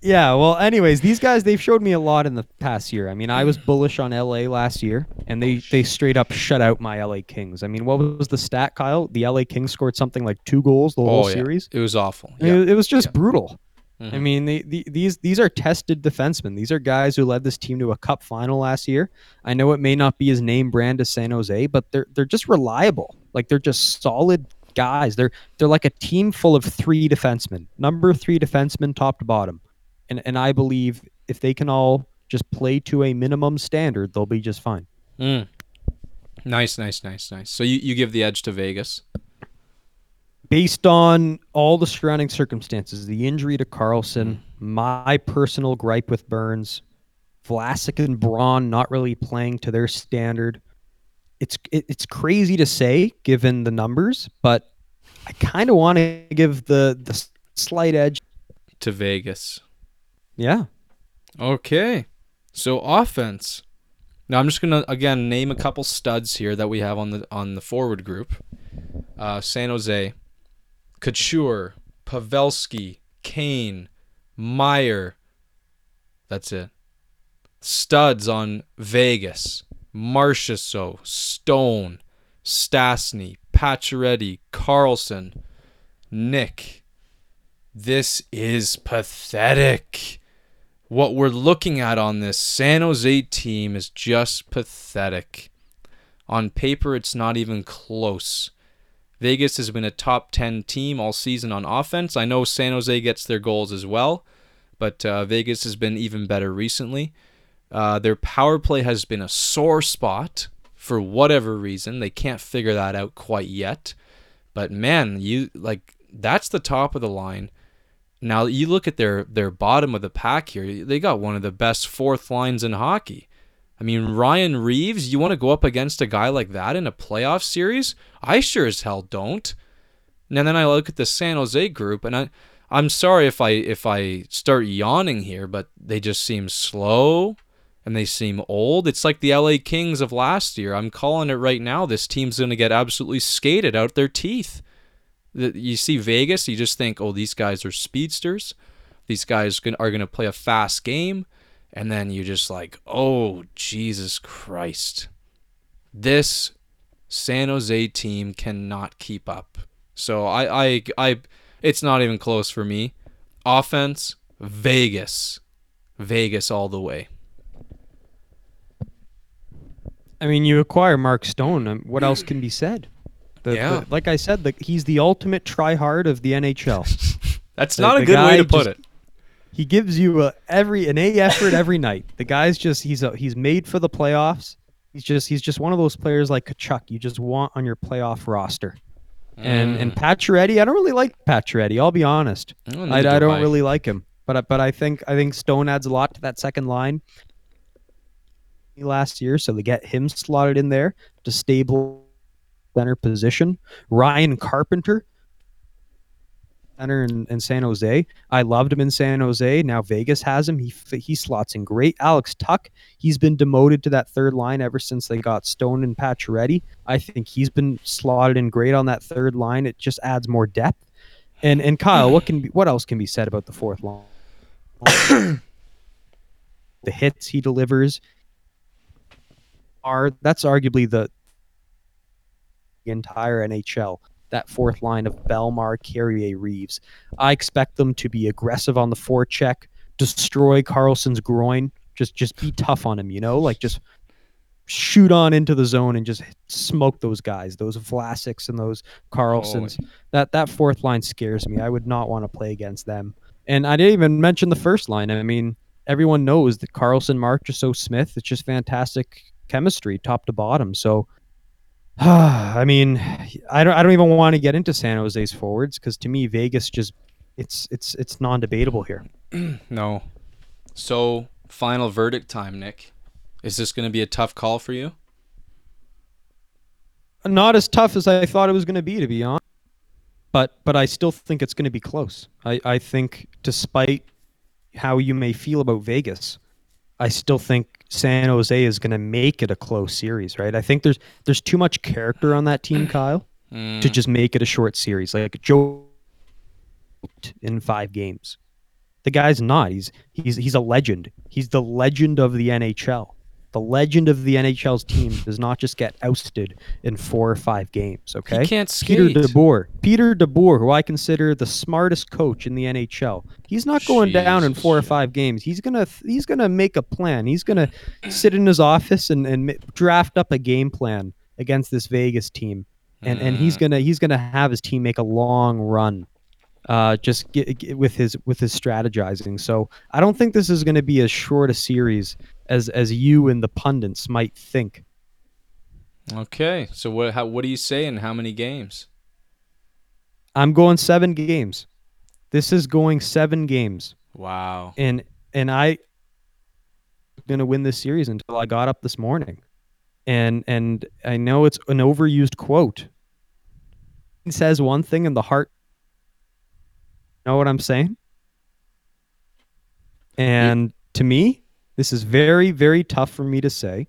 Yeah, well, anyways, these guys they've showed me a lot in the past year. I mean, I was bullish on LA last year, and they they straight up shut out my LA Kings. I mean, what was the stat, Kyle? The LA Kings scored something like two goals the whole Oh, yeah. series. It was awful. Yeah. mean, It, was just Yeah. brutal. I Mhm. mean, they, the, these these are tested defensemen. These are guys who led this team to a Cup final last year. I know it may not be his name brand as San Jose, but they're they're just reliable. Like they're just solid guys. They're they're like a team full of three defensemen, number three defensemen, top to bottom. And and I believe if they can all just play to a minimum standard, they'll be just fine. Mm. Nice, nice, nice, nice. So you, you give the edge to Vegas. based on all the surrounding circumstances, the injury to Karlsson, my personal gripe with Burns, Vlasic and Braun not really playing to their standard. It's it, it's crazy to say given the numbers, but I kind of want to give the the slight edge. To Vegas. Yeah. Okay. So offense. Now I'm just gonna again name a couple studs here that we have on the on the forward group. Uh, San Jose, Couture, Pavelski, Kane, Meier. That's it. Studs on Vegas. Marchessault, Stone, Stastny, Pacioretty, Karlsson, Nick. This is pathetic. What we're looking at on this San Jose team is just pathetic. On paper, it's not even close. Vegas has been a top 10 team all season on offense. I know San Jose gets their goals as well, but uh, Vegas has been even better recently. Uh, their power play has been a sore spot for whatever reason. They can't figure that out quite yet. But man, you like that's the top of the line. Now you look at their their bottom of the pack here. They got one of the best fourth lines in hockey. I mean, Ryan Reaves, you want to go up against a guy like that in a playoff series? I sure as hell don't. And then I look at the San Jose group, and I, I'm sorry if I if I start yawning here, but they just seem slow and they seem old. It's like the LA Kings of last year. I'm calling it right now. This team's going to get absolutely skated out their teeth. You see Vegas, you just think, oh, these guys are speedsters. These guys are going to play a fast game and then you're just like, oh Jesus Christ, this San Jose team cannot keep up. So I, I, I, it's not even close for me. Offense, Vegas, Vegas all the way. I mean, you acquire Mark Stone. Um, what else can be said? The, Yeah. the- like I said, the, he's the ultimate tryhard of the NHL. That's not a good way to put just- it. he gives you a, every an A effort every night. The guy's just he's a, he's made for the playoffs. He's just he's just one of those players like Tkachuk you just want on your playoff roster. And and Pacioretty, I don't really like Pacioretty. I'll be honest. I, neither I do don't I. really like him. But I- but I think I think Stone adds a lot to that second line. Last year, so they get him slotted in there to stable center position. Ryan Carpenter, center in, in San Jose. I loved him in San Jose. Now Vegas has him. He he slots in great. Alex Tuch, he's been demoted to that third line ever since they got Stone and Pacioretty. I think he's been slotted in great on that third line. It just adds more depth. And and Kyle, what can be what else can be said about the fourth line? the hits he delivers are that's arguably the entire NHL. That fourth line of Bellemare, Carrier, Reaves. I expect them to be aggressive on the forecheck, destroy Karlsson's groin, just just be tough on him, you know, like just shoot on into the zone and just smoke those guys, those Vlasics and those Karlssons. Oh, that that fourth line scares me. I would not want to play against them. And I didn't even mention the first line. I mean, everyone knows that Karlsson, Mark, so Smith. It's just fantastic chemistry, top to bottom. So, I mean, I don't. I don't even want to get into San Jose's forwards because to me, Vegas just it's it's it's non-debatable here. No. So, final verdict time, Nick. Is this going to be a tough call for you? Not as tough as I thought it was going to be, to be honest. But but I still think it's going to be close. I I think despite how you may feel about Vegas, I still think San Jose is going to make it a close series, right? I think there's there's too much character on that team, Kyle, Mm. to just make it a short series. Like Joe in five games, the guy's not. He's he's he's a legend. He's the legend of the NHL. The legend of the NHL's team does not just get ousted in four or five games. Okay, He can't Peter skate. DeBoer, Peter DeBoer, who I consider the smartest coach in the NHL. He's not going down in four or five games. He's gonna he's gonna make a plan. He's gonna sit in his office and and draft up a game plan against this Vegas team, and and he's hmm. gonna he's gonna have his team make a long run. Uh, just get, get with his with his strategizing. So I don't think this is going to be as short a series as as you and the pundits might think. Okay. So what how, what do you say and how many games? I'm going seven games. This is going seven games. Wow. and and I going to win this series until I got up this morning. And and I know it's an overused quote. It says one thing and the heart know what I'm saying? And to me, this is very very tough for me to say.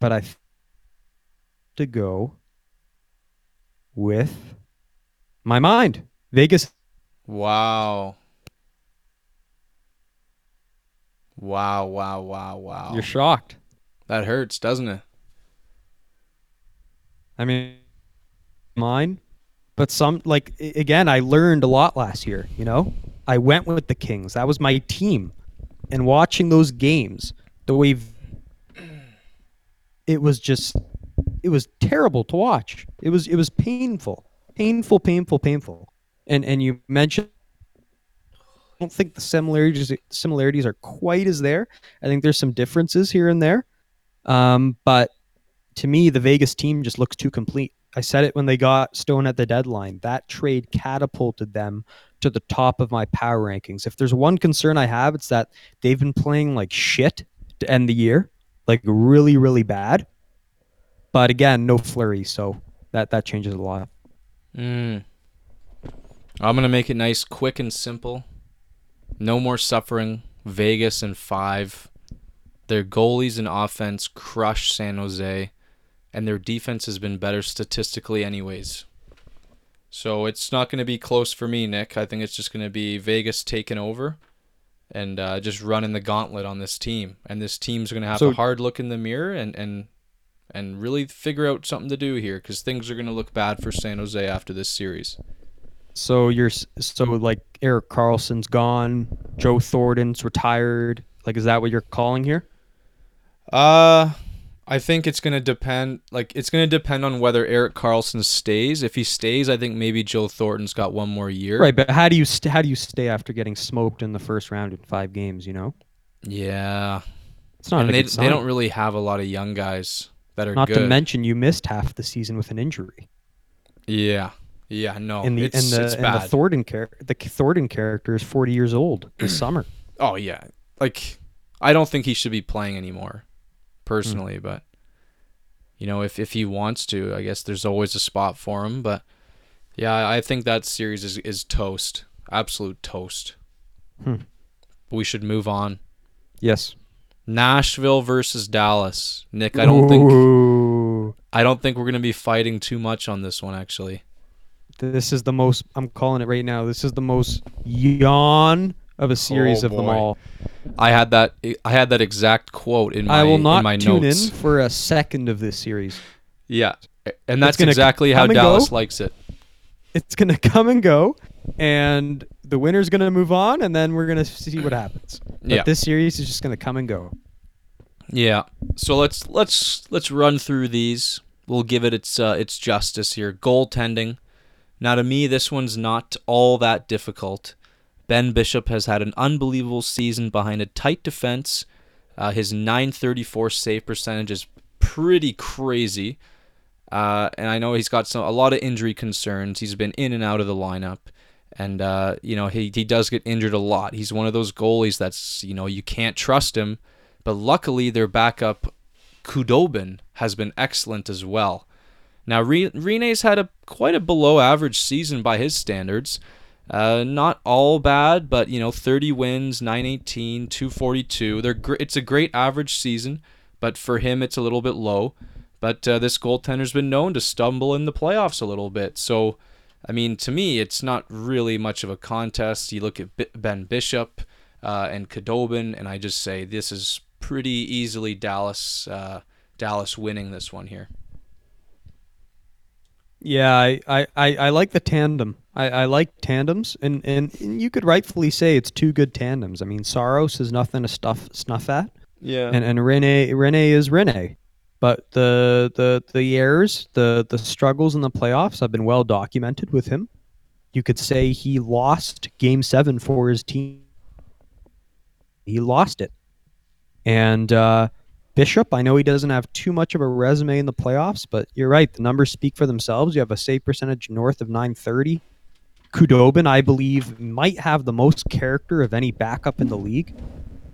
But I to go with my mind. Vegas Wow. Wow, wow, wow, wow. You're shocked. That hurts, doesn't it? I mean, mine. But some like again, I learned a lot last year. You know, I went with the Kings. That was my team, and watching those games, the way it was just, it was terrible to watch. It was it was painful, painful, painful, painful. And and you mentioned. I don't think the similarities similarities are quite as there. I think there's some differences here and there, um, but to me, the Vegas team just looks too complete. I said it when they got Stone at the deadline. That trade catapulted them to the top of my power rankings. If there's one concern I have, it's that they've been playing like shit to end the year, like really, really bad. But again, no Fleury, so that that changes a lot. Mm. I'm gonna make it nice, quick, and simple. No more suffering. Vegas and five. Their goalies and offense crush San Jose, and their defense has been better statistically, anyways. So it's not going to be close for me, Nick. I think it's just going to be Vegas taking over and uh, just running the gauntlet on this team. And this team's going to have So- a hard look in the mirror and, and and really figure out something to do here because things are going to look bad for San Jose after this series. So you're so like Erik Karlsson's gone, Joe Thornton's retired. Like, is that what you're calling here? Uh I think it's gonna depend. Like it's gonna depend on whether Erik Karlsson stays. If he stays, I think maybe Joe Thornton's got one more year. Right, but how do you st- how do you stay after getting smoked in the first round in five games? You know, Yeah. it's not and they they don't really have a lot of young guys that are Not good. to mention you missed half the season with an injury. yeah. Yeah. No. and the it's, and the it's and the Thornton char- the Thornton character is 40 years old this summer. oh yeah. Like I don't think he should be playing anymore, Hmm. personally. But you know, if if he wants to, I guess there's always a spot for him. But yeah, I think that series is is toast. Absolute toast. Hmm. We should move on. Yes. Nashville versus Dallas. Nick, I don't think I don't think we're gonna be fighting too much on this one actually. This is the most I'm calling it right now. This is the most yawn of a series Oh, of them all. I had that I had that exact quote in my I will in not my tune notes. in for a second of this series. Yeah. And that's gonna exactly how Dallas go. likes it. It's going to come and go and the winner's going to move on and then we're going to see what happens. But Yeah. this series is just going to come and go. Yeah. So let's let's let's run through these. We'll give it its uh, its justice here. Goaltending. Now to me this one's not all that difficult. Ben Bishop has had an unbelievable season behind a tight defense. Uh, his 934 save percentage is pretty crazy. Uh, and I know he's got some a lot of injury concerns. He's been in and out of the lineup, and uh, you know he he does get injured a lot. He's one of those goalies that's you know you can't trust him. But luckily, their backup Khudobin has been excellent as well. Now Re- Rinne's had a quite a below average season by his standards. Uh, not all bad, but you know, 30 wins, 918, 242. They're gr- it's a great average season, but for him it's a little bit low. But uh, this goaltender's been known to stumble in the playoffs a little bit. So, I mean, to me, it's not really much of a contest. You look at B- Ben Bishop uh, and Khudobin, and I just say this is pretty easily Dallas. Uh, Dallas winning this one here. Yeah, I, I, I, I like the tandem. I, I like tandems, and, and, and you could rightfully say it's two good tandems. I mean, Saros is nothing to stuff snuff at, Yeah. and and Rinne Rinne is Rinne, but the the the errors, the the struggles in the playoffs have been well documented with him. You could say he lost Game Seven for his team. He lost it, and uh, Bishop, I know he doesn't have too much of a resume in the playoffs, but you're right. The numbers speak for themselves. You have a save percentage north of 930. Khudobin, I believe, might have the most character of any backup in the league.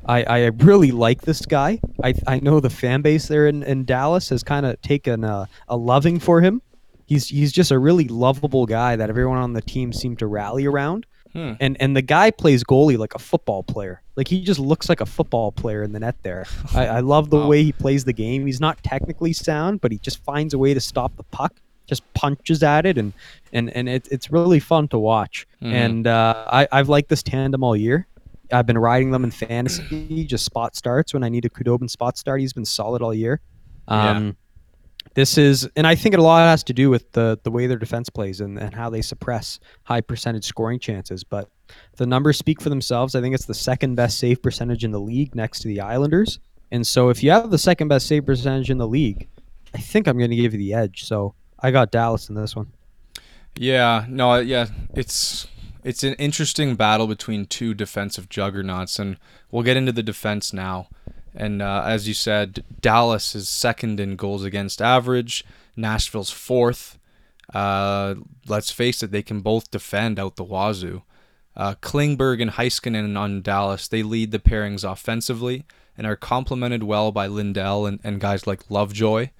I, I really like this guy. I, I know the fan base there in, in Dallas has kind of taken a, a loving for him. He's he's just a really lovable guy that everyone on the team seemed to rally around. Hmm. And and the guy plays goalie like a football player. Like he just looks like a football player in the net there. I, I love the Wow. way he plays the game. He's not technically sound, but he just finds a way to stop the puck, just punches at it, and and and it, it's really fun to watch. Mhm. And uh, I I've liked this tandem all year. I've been riding them in fantasy, just spot starts when I need a Khudobin spot start. He's been solid all year. Yeah. Um, This is, and I think it a lot has to do with the the way their defense plays and, and how they suppress high percentage scoring chances. But the numbers speak for themselves. I think it's the second best save percentage in the league next to the Islanders. And so if you have the second best save percentage in the league, I think I'm going to give you the edge. So I got Dallas in this one. Yeah, no, yeah, it's it's an interesting battle between two defensive juggernauts, and we'll get into the defense now. And uh, as you said, Dallas is second in goals against average. Nashville's fourth. Uh, let's face it, they can both defend out the wazoo. Uh, Klingberg and Heiskanen on Dallas, they lead the pairings offensively and are complemented well by Lindell and, and guys like Lovejoy.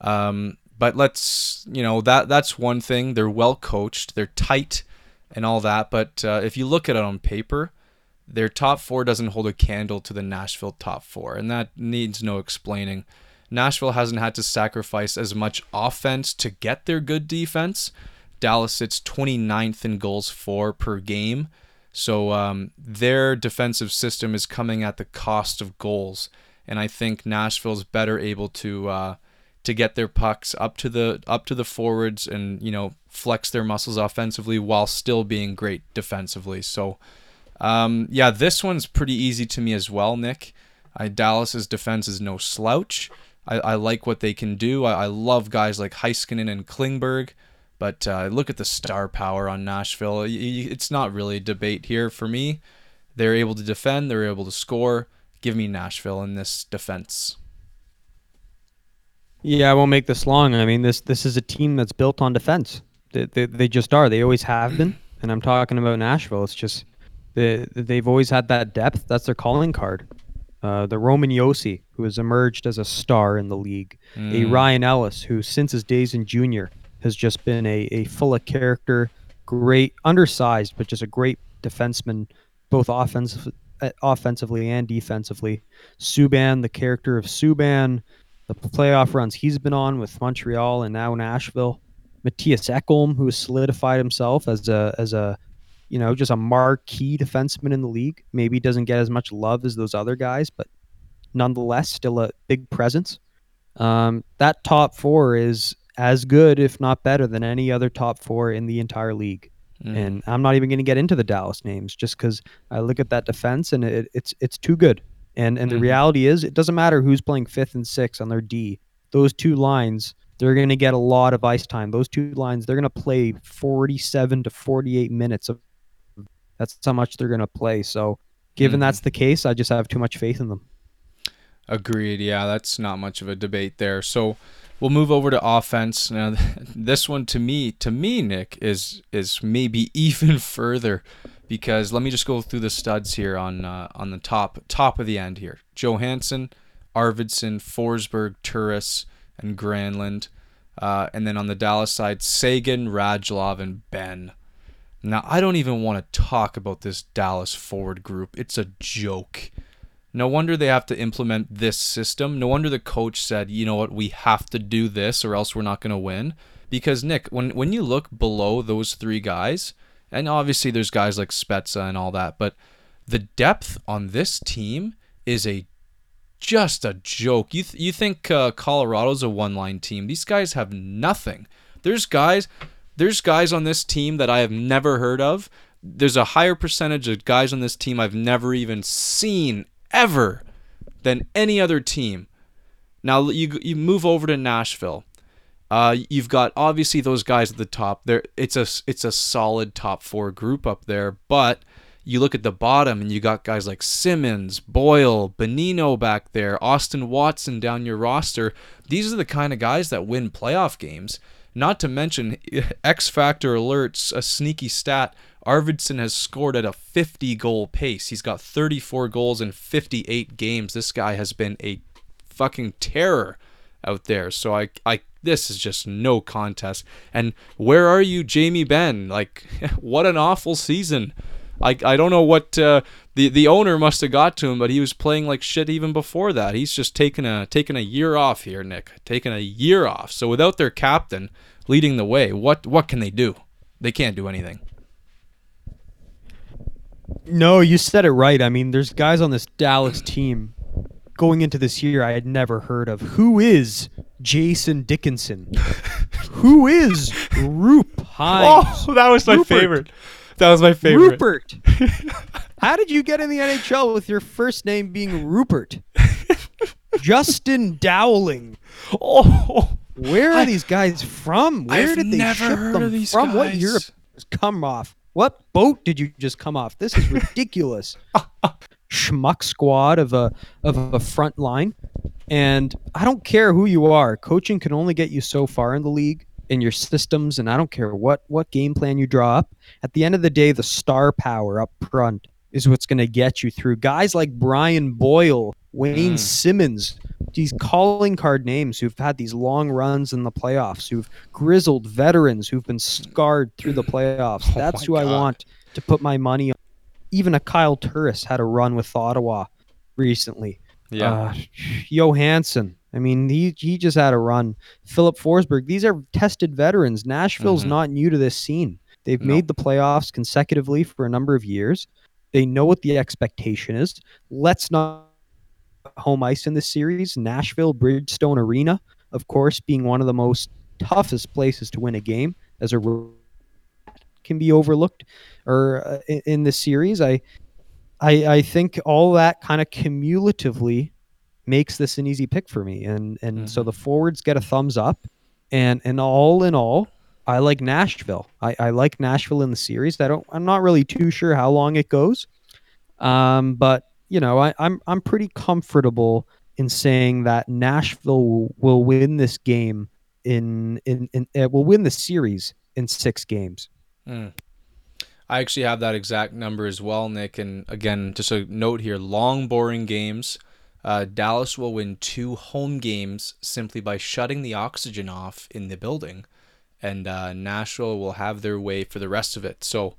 Um, but let's, you know, that that's one thing. They're well coached, they're tight, and all that. But uh, if you look at it on paper, their top four doesn't hold a candle to the Nashville top four, and that needs no explaining. Nashville hasn't had to sacrifice as much offense to get their good defense. Dallas sits 29th in goals for per game. So um, their defensive system is coming at the cost of goals, and I think Nashville's better able to uh, to get their pucks up to the up to the forwards and you know flex their muscles offensively while still being great defensively. So um, yeah, this one's pretty easy to me as well, Nick. I, Dallas's defense is no slouch. I, I like what they can do. I, I love guys like Heiskanen and Klingberg. But uh, look at the star power on Nashville. It's not really a debate here for me. They're able to defend, they're able to score. Give me Nashville in this defense. Yeah, I won't make this long. I mean, this this is a team that's built on defense. They, they, they just are. They always have been. And I'm talking about Nashville. It's just they, they've always had that depth. That's their calling card. Uh, the Roman Josi, who has emerged as a star in the league. A Ryan Ellis, who since his days in junior has just been a, a full of character, great, undersized, but just a great defenseman, both offensive, uh, offensively and defensively. Subban, the character of Subban, the playoff runs he's been on with Montreal and now Nashville. Mattias Ekholm, who has solidified himself as a as a you know just a marquee defenseman in the league. Maybe doesn't get as much love as those other guys, but nonetheless still a big presence. Um, that top four is as good, if not better, than any other top four in the entire league. And I'm not even going to get into the Dallas names just because I look at that defense and it, it's it's too good. And and the Mhm. reality is, it doesn't matter who's playing fifth and sixth on their D. Those two lines, they're going to get a lot of ice time. Those two lines, they're going to play 47 to 48 minutes of. That's how much they're going to play. So, given Mhm. that's the case, I just have too much faith in them. Agreed. Yeah, that's not much of a debate there. So we'll move over to offense. Now, this one to me, to me, Nick is is maybe even further because let me just go through the studs here on uh, on the top top of the end here. Johansen, Arvidsson, Forsberg, Turris, and Granlund, uh, and then on the Dallas side, Seguin, Radulov, and Benn. Now I don't even want to talk about this Dallas forward group. It's a joke. No wonder they have to implement this system. No wonder the coach said, you know what, we have to do this or else we're not going to win. Because, Nick, when, when you look below those three guys, and obviously there's guys like Spezza and all that, but the depth on this team is a just a joke. You, th- you think uh, Colorado's a one line team. These guys have nothing. There's guys. There's guys on this team that I have never heard of. There's a higher percentage of guys on this team I've never even seen ever than any other team. Now you you move over to Nashville. Uh, you've got obviously those guys at the top. There, it's a it's a solid top four group up there. But you look at the bottom and you got guys like Simmonds, Boyle, Bonino back there, Austin Watson down your roster. These are the kind of guys that win playoff games. Not to mention X Factor alerts a sneaky stat. Arvidsson has scored at a 50 goal pace. He's got 34 goals in 58 games. This guy has been a fucking terror out there. So I I this is just no contest. And where are you, Jamie Benn? Like what an awful season. I, I don't know what uh, the the owner must have got to him, but he was playing like shit even before that. He's just taken a taken a year off here, Nick. Taking a year off. So without their captain leading the way, what what can they do? They can't do anything. No, you said it right. I mean, there's guys on this Dallas team going into this year I had never heard of. Who is Jason Dickinson? Who is Roope Hintz? Oh, that was my Rupert. favorite. That was my favorite. Rupert. How did you get in the NHL with your first name being Rupert? Justin Dowling. Oh, Where are I- these guys from? Where I've did they never ship heard them of these from? What guys. Europe come off? What boat did you just come off? This is ridiculous. Schmuck squad of a of a front line, and I don't care who you are. Coaching can only get you so far in the league in your systems, and I don't care what what game plan you draw up. At the end of the day, the star power up front is what's going to get you through. Guys like Brian Boyle, Wayne Mm. Simmonds, these calling card names who've had these long runs in the playoffs, who've grizzled veterans who've been scarred through the playoffs. Oh That's who I want to put my money on. Even a Kyle Turris had a run with Ottawa recently. yeah. Uh, Johansen. I mean, he he just had a run. Filip Forsberg. These are tested veterans. Nashville's Mhm. not new to this scene. They've No. made the playoffs consecutively for a number of years. They know what the expectation is. Let's not home ice in this series. Nashville Bridgestone Arena, of course, being one of the most toughest places to win a game as a can be overlooked or uh, in, in this series. I, I I think all that kind of cumulatively makes this an easy pick for me, and and so Mhm. the forwards get a thumbs up, and and all in all, I like Nashville. I, I like Nashville in the series. I don't. I'm not really too sure how long it goes, um, but you know, I, I'm I'm pretty comfortable in saying that Nashville will, will win this game in in, in uh, will win the series in six games. Mm. I actually have that exact number as well, Nick. And again, just a note here: long, boring games. Uh, Dallas will win two home games simply by shutting the oxygen off in the building, and uh, Nashville will have their way for the rest of it. So,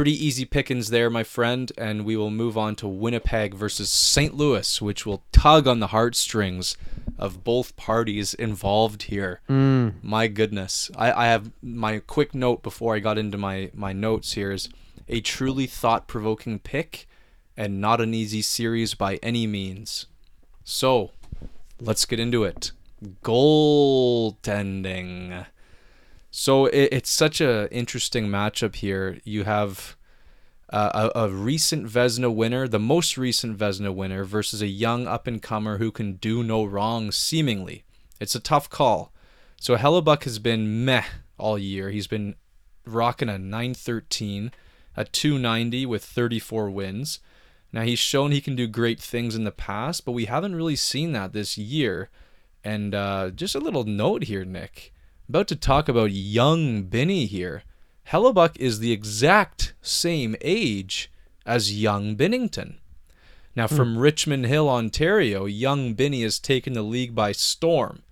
pretty easy pickings there, my friend. And we will move on to Winnipeg versus St. Louis, which will tug on the heartstrings of both parties involved here. Mm. My goodness. I, I have my quick note before I got into my, my notes here is a truly thought provoking pick and not an easy series by any means. So let's get into it. Goaltending. So it, it's such a interesting matchup here. You have uh, a, a recent Vezina winner, the most recent Vezina winner, versus a young up and comer who can do no wrong, seemingly. It's a tough call. So Hellebuyck has been meh all year. He's been rocking a 913, a 290 with 34 wins. Now he's shown he can do great things in the past, but we haven't really seen that this year. And uh, just a little note here, Nick. About to talk about young Benny here. Hellebuyck is the exact same age as young Binnington. Now, from Richmond Hill, Ontario, young Benny has taken the league by storm.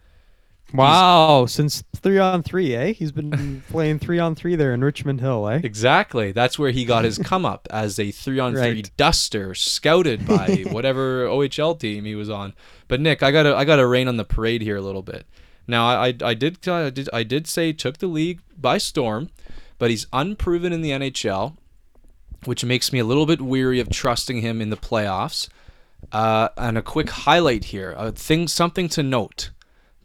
Wow, since three on three, eh? He's been playing three on three there in Richmond Hill, eh? Exactly. That's where he got his come up as a three on three duster, scouted by whatever OHL team he was on. But Nick, I gotta I gotta rain on the parade here a little bit. Now I I, I did I did I did say he took the league by storm, but he's unproven in the NHL, which makes me a little bit weary of trusting him in the playoffs. Uh, and a quick highlight here, a thing something to note.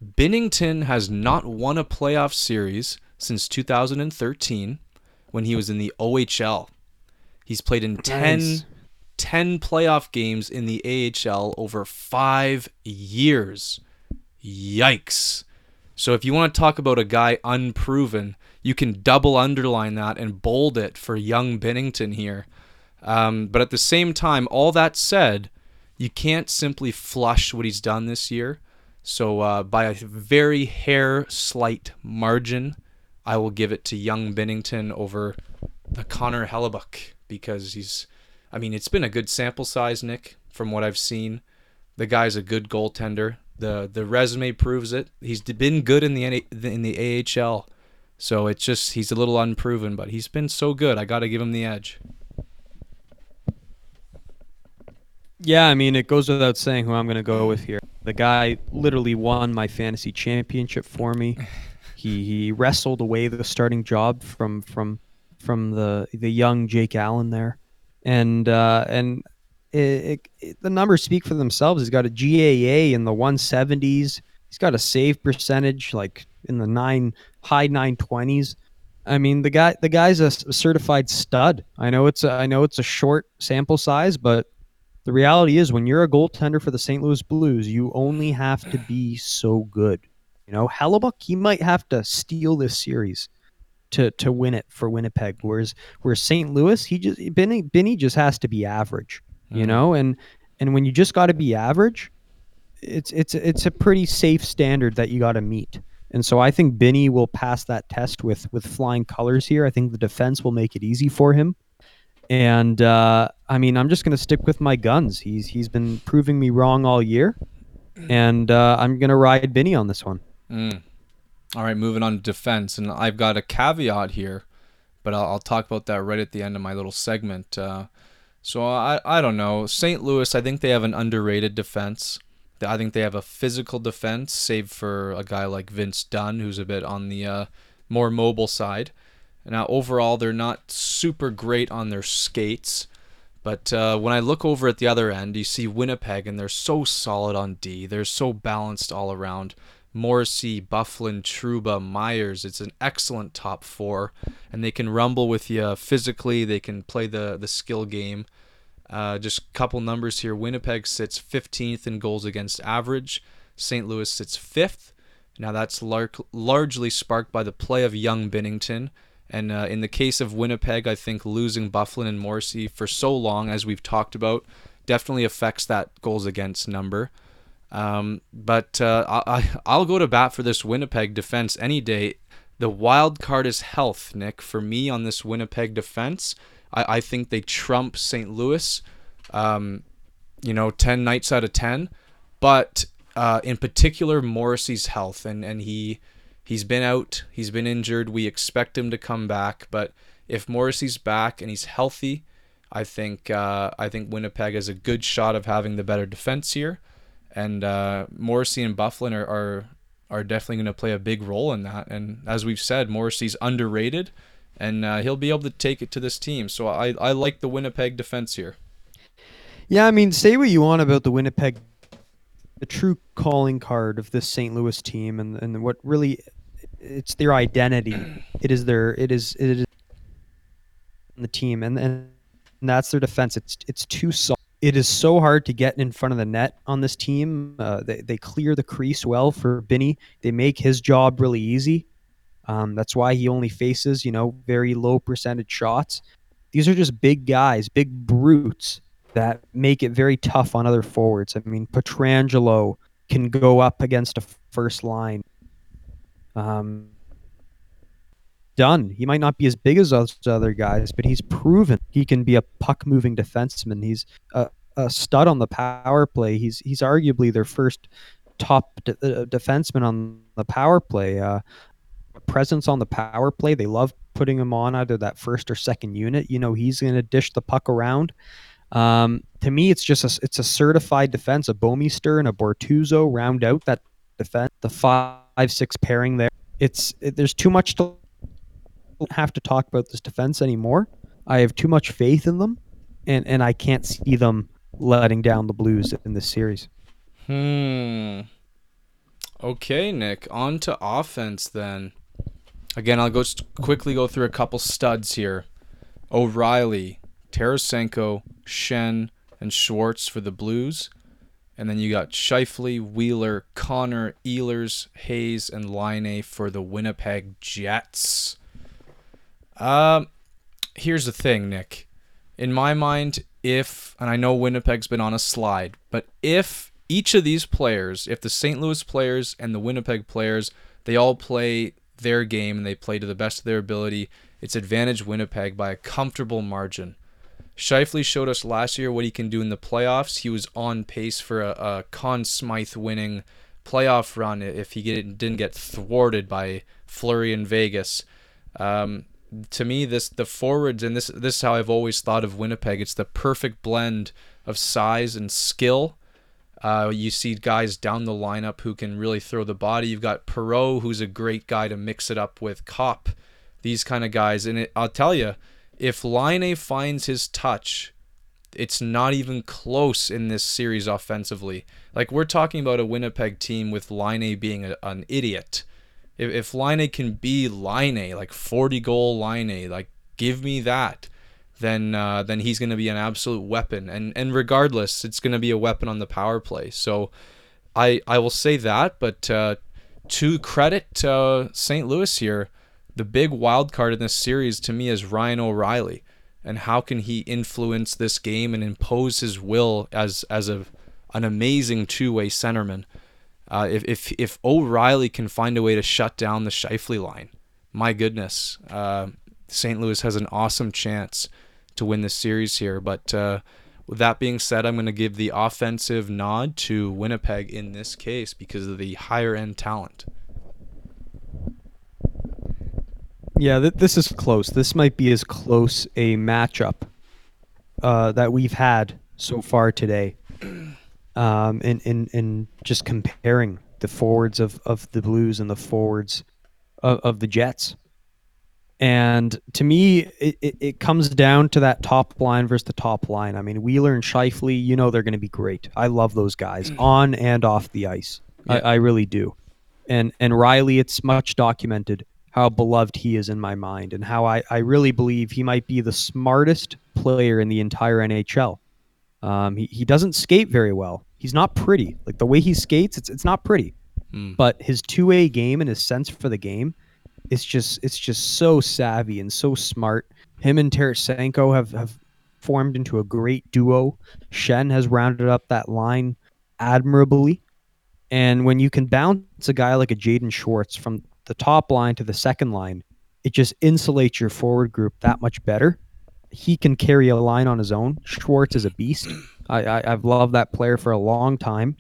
Binnington has not won a playoff series since 2013 when he was in the OHL. He's played in 10, Nice. 10 playoff games in the AHL over five years. Yikes. So if you want to talk about a guy unproven, you can double underline that and bold it for young Binnington here. Um, but at the same time, all that said, you can't simply flush what he's done this year. So uh, by a very hair slight margin, I will give it to young Binnington over the Connor Hellebuyck because he's, I mean, it's been a good sample size, Nick, from what I've seen. The guy's a good goaltender. The The resume proves it. He's been good in the in the AHL, so it's just he's a little unproven, but he's been so good. I got to give him the edge. Yeah, I mean, it goes without saying who I'm going to go with here. The guy literally won my fantasy championship for me. He he wrestled away the starting job from from from the the young Jake Allen there, and uh, and it, it, it- the numbers speak for themselves. He's got a GAA in the 170s. He's got a save percentage like in the nine high 920s. I mean, the guy the guy's a certified stud. I know it's a, I know it's a short sample size, but the reality is when you're a goaltender for the St. Louis Blues, you only have to be so good. You know, Hellebuyck, he might have to steal this series to to win it for Winnipeg. Whereas whereas St. Louis, he just Benny Benny just has to be average. You Mhm. know, and and when you just got to be average, it's it's it's a pretty safe standard that you got to meet. And so I think Benny will pass that test with with flying colors here. I think the defense will make it easy for him. And uh, I mean, I'm just going to stick with my guns. He's he's been proving me wrong all year, and uh, I'm going to ride Benny on this one. Mm. All right, moving on to defense, and I've got a caveat here, but I'll, I'll talk about that right at the end of my little segment. Uh, so I I don't know. St. Louis, I think they have an underrated defense. I think they have a physical defense, save for a guy like Vince Dunn, who's a bit on the uh, more mobile side. Now overall, they're not super great on their skates. But uh, when I look over at the other end, you see Winnipeg, and they're so solid on D. They're so balanced all around. Morrissey, Byfuglien, Trouba, Myers. It's an excellent top four, and they can rumble with you physically. They can play the the skill game. Uh, just a couple numbers here. Winnipeg sits 15th in goals against average. St. Louis sits fifth. Now that's lar- largely sparked by the play of young Binnington. And uh, in the case of Winnipeg, I think losing Byfuglien and Morrissey for so long, as we've talked about, definitely affects that goals against number. Um, but uh, I, I'll go to bat for this Winnipeg defense any day. The wild card is health, Nick. For me on this Winnipeg defense, I, I think they trump St. Louis, um, you know, 10 nights out of 10. But uh, in particular, Morrissey's health. And, and he he's been out, he's been injured. We expect him to come back. But if Morrissey's back and he's healthy, I think uh, I think Winnipeg has a good shot of having the better defense here and uh, Morrissey and Byfuglien are, are are definitely going to play a big role in that. And as we've said, Morrissey's underrated, and uh, he'll be able to take it to this team. So I I like the Winnipeg defense here. Yeah, I mean, say what you want about the Winnipeg, the true calling card of this St. Louis team, and and what really, it's their identity. It is their it is it is the team, and and that's their defense. It's it's too soft. It is so hard to get in front of the net on this team. Uh, they they clear the crease well for Binny. They make his job really easy. Um, that's why he only faces you know very low percentage shots. These are just big guys, big brutes that make it very tough on other forwards. I mean, Pietrangelo can go up against a first line. Um, done. He might not be as big as those other guys, but he's proven he can be a puck moving defenseman. He's a, a stud on the power play. He's he's arguably their first top de- uh, defenseman on the power play. Uh, presence on the power play. They love putting him on either that first or second unit. You know, he's going to dish the puck around. Um, to me, it's just a, it's a certified defense. A Bouwmeester and a Bortuzzo round out that defense. The five six pairing there. It's it, there's too much to don't have to talk about this defense anymore. I have too much faith in them, and and I can't see them letting down the Blues in this series. Hmm. Okay, Nick. On to offense then. Again, I'll go quickly go through a couple studs here. O'Reilly, Tarasenko, Schenn, and Schwartz for the Blues. And then you got Scheifele, Wheeler, Connor, Ehlers, Hayes, and Laine for the Winnipeg Jets. Um, here's the thing, Nick. In my mind, if and I know Winnipeg's been on a slide, but if each of these players, if the St. Louis players and the Winnipeg players, they all play their game and they play to the best of their ability, it's advantage Winnipeg by a comfortable margin. Scheifele showed us last year what he can do in the playoffs. He was on pace for a, a Conn Smythe winning playoff run if he get, didn't get thwarted by Fleury in Vegas. Um, to me, this the forwards and this this is how I've always thought of Winnipeg. It's the perfect blend of size and skill. Uh, you see guys down the lineup who can really throw the body. You've got Perreault, who's a great guy to mix it up with Copp, these kind of guys. And it, I'll tell you, if Laine finds his touch, it's not even close in this series offensively. Like we're talking about a Winnipeg team with Laine being a, an idiot. If if Laine can be Laine, like 40 goal Laine, like give me that, then uh, then he's going to be an absolute weapon. And and regardless, it's going to be a weapon on the power play. So I I will say that, but uh, to credit uh, St. Louis here, the big wild card in this series to me is Ryan O'Reilly, and how can he influence this game and impose his will as as a an amazing two way centerman. Uh, if if if O'Reilly can find a way to shut down the Scheifele line, my goodness, uh, St. Louis has an awesome chance to win this series here. But uh, with that being said, I'm going to give the offensive nod to Winnipeg in this case because of the higher end talent. Yeah, th- this is close. This might be as close a matchup uh, that we've had so far today. Um, in, in, in just comparing the forwards of, of the Blues and the forwards of, of the Jets. And to me, it, it, it comes down to that top line versus the top line. I mean, Wheeler and Scheifele, you know they're going to be great. I love those guys on and off the ice. Yeah. I, I really do. And and Riley, it's much documented how beloved he is in my mind and how I, I really believe he might be the smartest player in the entire NHL. Um, he, he doesn't skate very well. He's not pretty. Like the way he skates, it's it's not pretty. Mm. But his two way game and his sense for the game, it's just it's just so savvy and so smart. Him and Tarasenko have, have formed into a great duo. Schenn has rounded up that line admirably. And when you can bounce a guy like a Jaden Schwartz from the top line to the second line, it just insulates your forward group that much better. He can carry a line on his own. Schwartz is a beast. I, I, I've loved that player for a long time.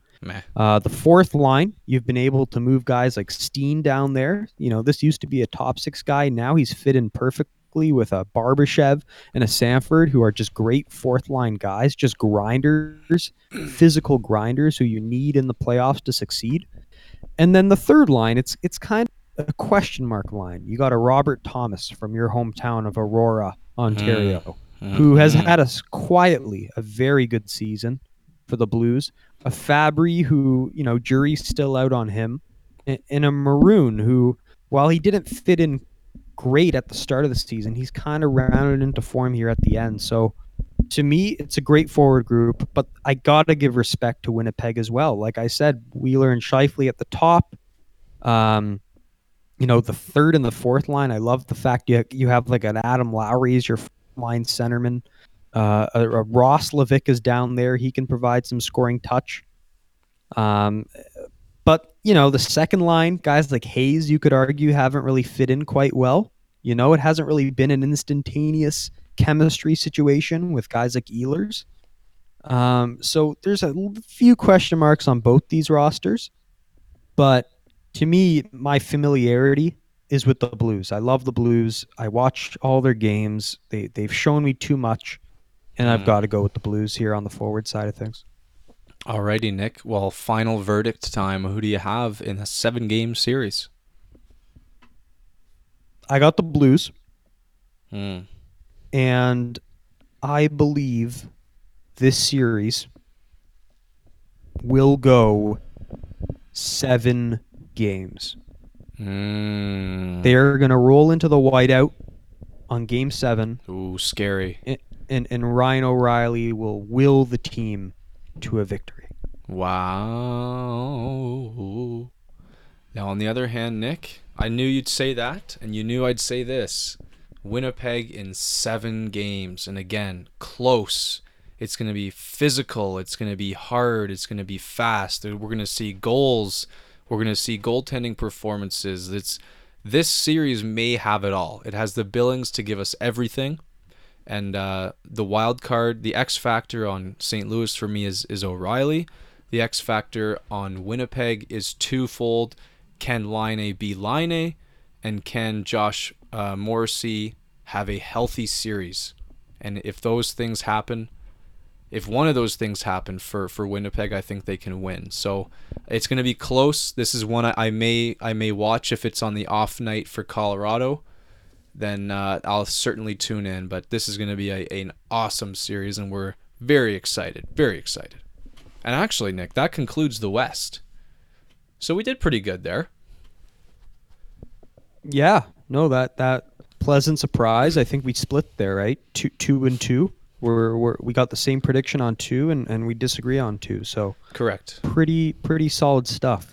Uh, the fourth line, you've been able to move guys like Steen down there. You know, this used to be a top six guy. Now he's fit in perfectly with a Barbashev and a Sanford, who are just great fourth line guys, just grinders, physical grinders who you need in the playoffs to succeed. And then the third line, it's it's kind of a question mark line. You got a Robert Thomas from your hometown of Aurora, Ontario, mm. Mm. who has mm. had us quietly a very good season for the Blues. A Fabbri who, you know, jury's still out on him, and, and a Maroon who, while he didn't fit in great at the start of the season, he's kind of rounded into form here at the end. So to me, it's a great forward group, but I gotta give respect to Winnipeg as well. Like I said, Wheeler and Scheifele at the top. Um, you know, the third and the fourth line. I love the fact you you have like an Adam Lowry as your line centerman. Uh, a, a Ross Levick is down there. He can provide some scoring touch. Um, but you know, the second line, guys like Hayes, you could argue, haven't really fit in quite well. You know, it hasn't really been an instantaneous chemistry situation with guys like Ehlers. Um, so there's a few question marks on both these rosters, but to me, my familiarity is with the Blues. I love the Blues. I watch all their games. They they've shown me too much, and I've Mm. got to go with the Blues here on the forward side of things. Alrighty, Nick. Well, final verdict time. Who do you have in a seven game series? I got the Blues, Hmm. and I believe this series will go seven games. Mm. They're gonna roll into the whiteout on Game Seven, Ooh, scary. and, and and Ryan O'Reilly will will the team to a victory. Wow. Now, on the other hand, Nick, I knew you'd say that, and you knew I'd say this. Winnipeg in seven games, and again, close. It's going to be physical. It's going to be hard. It's going to be fast. We're going to see goals. We're going to see goaltending performances. It's this series may have it all. It has the billings to give us everything, and uh, the wild card, the X factor on St. Louis for me is is O'Reilly. The X factor on Winnipeg is twofold. Can Laine be Laine, and can Josh uh, Morrissey have a healthy series? And if those things happen, if one of those things happen for for Winnipeg, I think they can win. So it's going to be close. This is one I, I may I may watch if it's on the off night for Colorado. then uh, I'll certainly tune in. But this is going to be a, an awesome series, and we're very excited. Very excited. And actually, Nick, that concludes the West. So we did pretty good there. Yeah, no, that that pleasant surprise. I think we split there, right? Two two and two. We're, we're we got the same prediction on two, and, and we disagree on two. So Correct. pretty pretty solid stuff.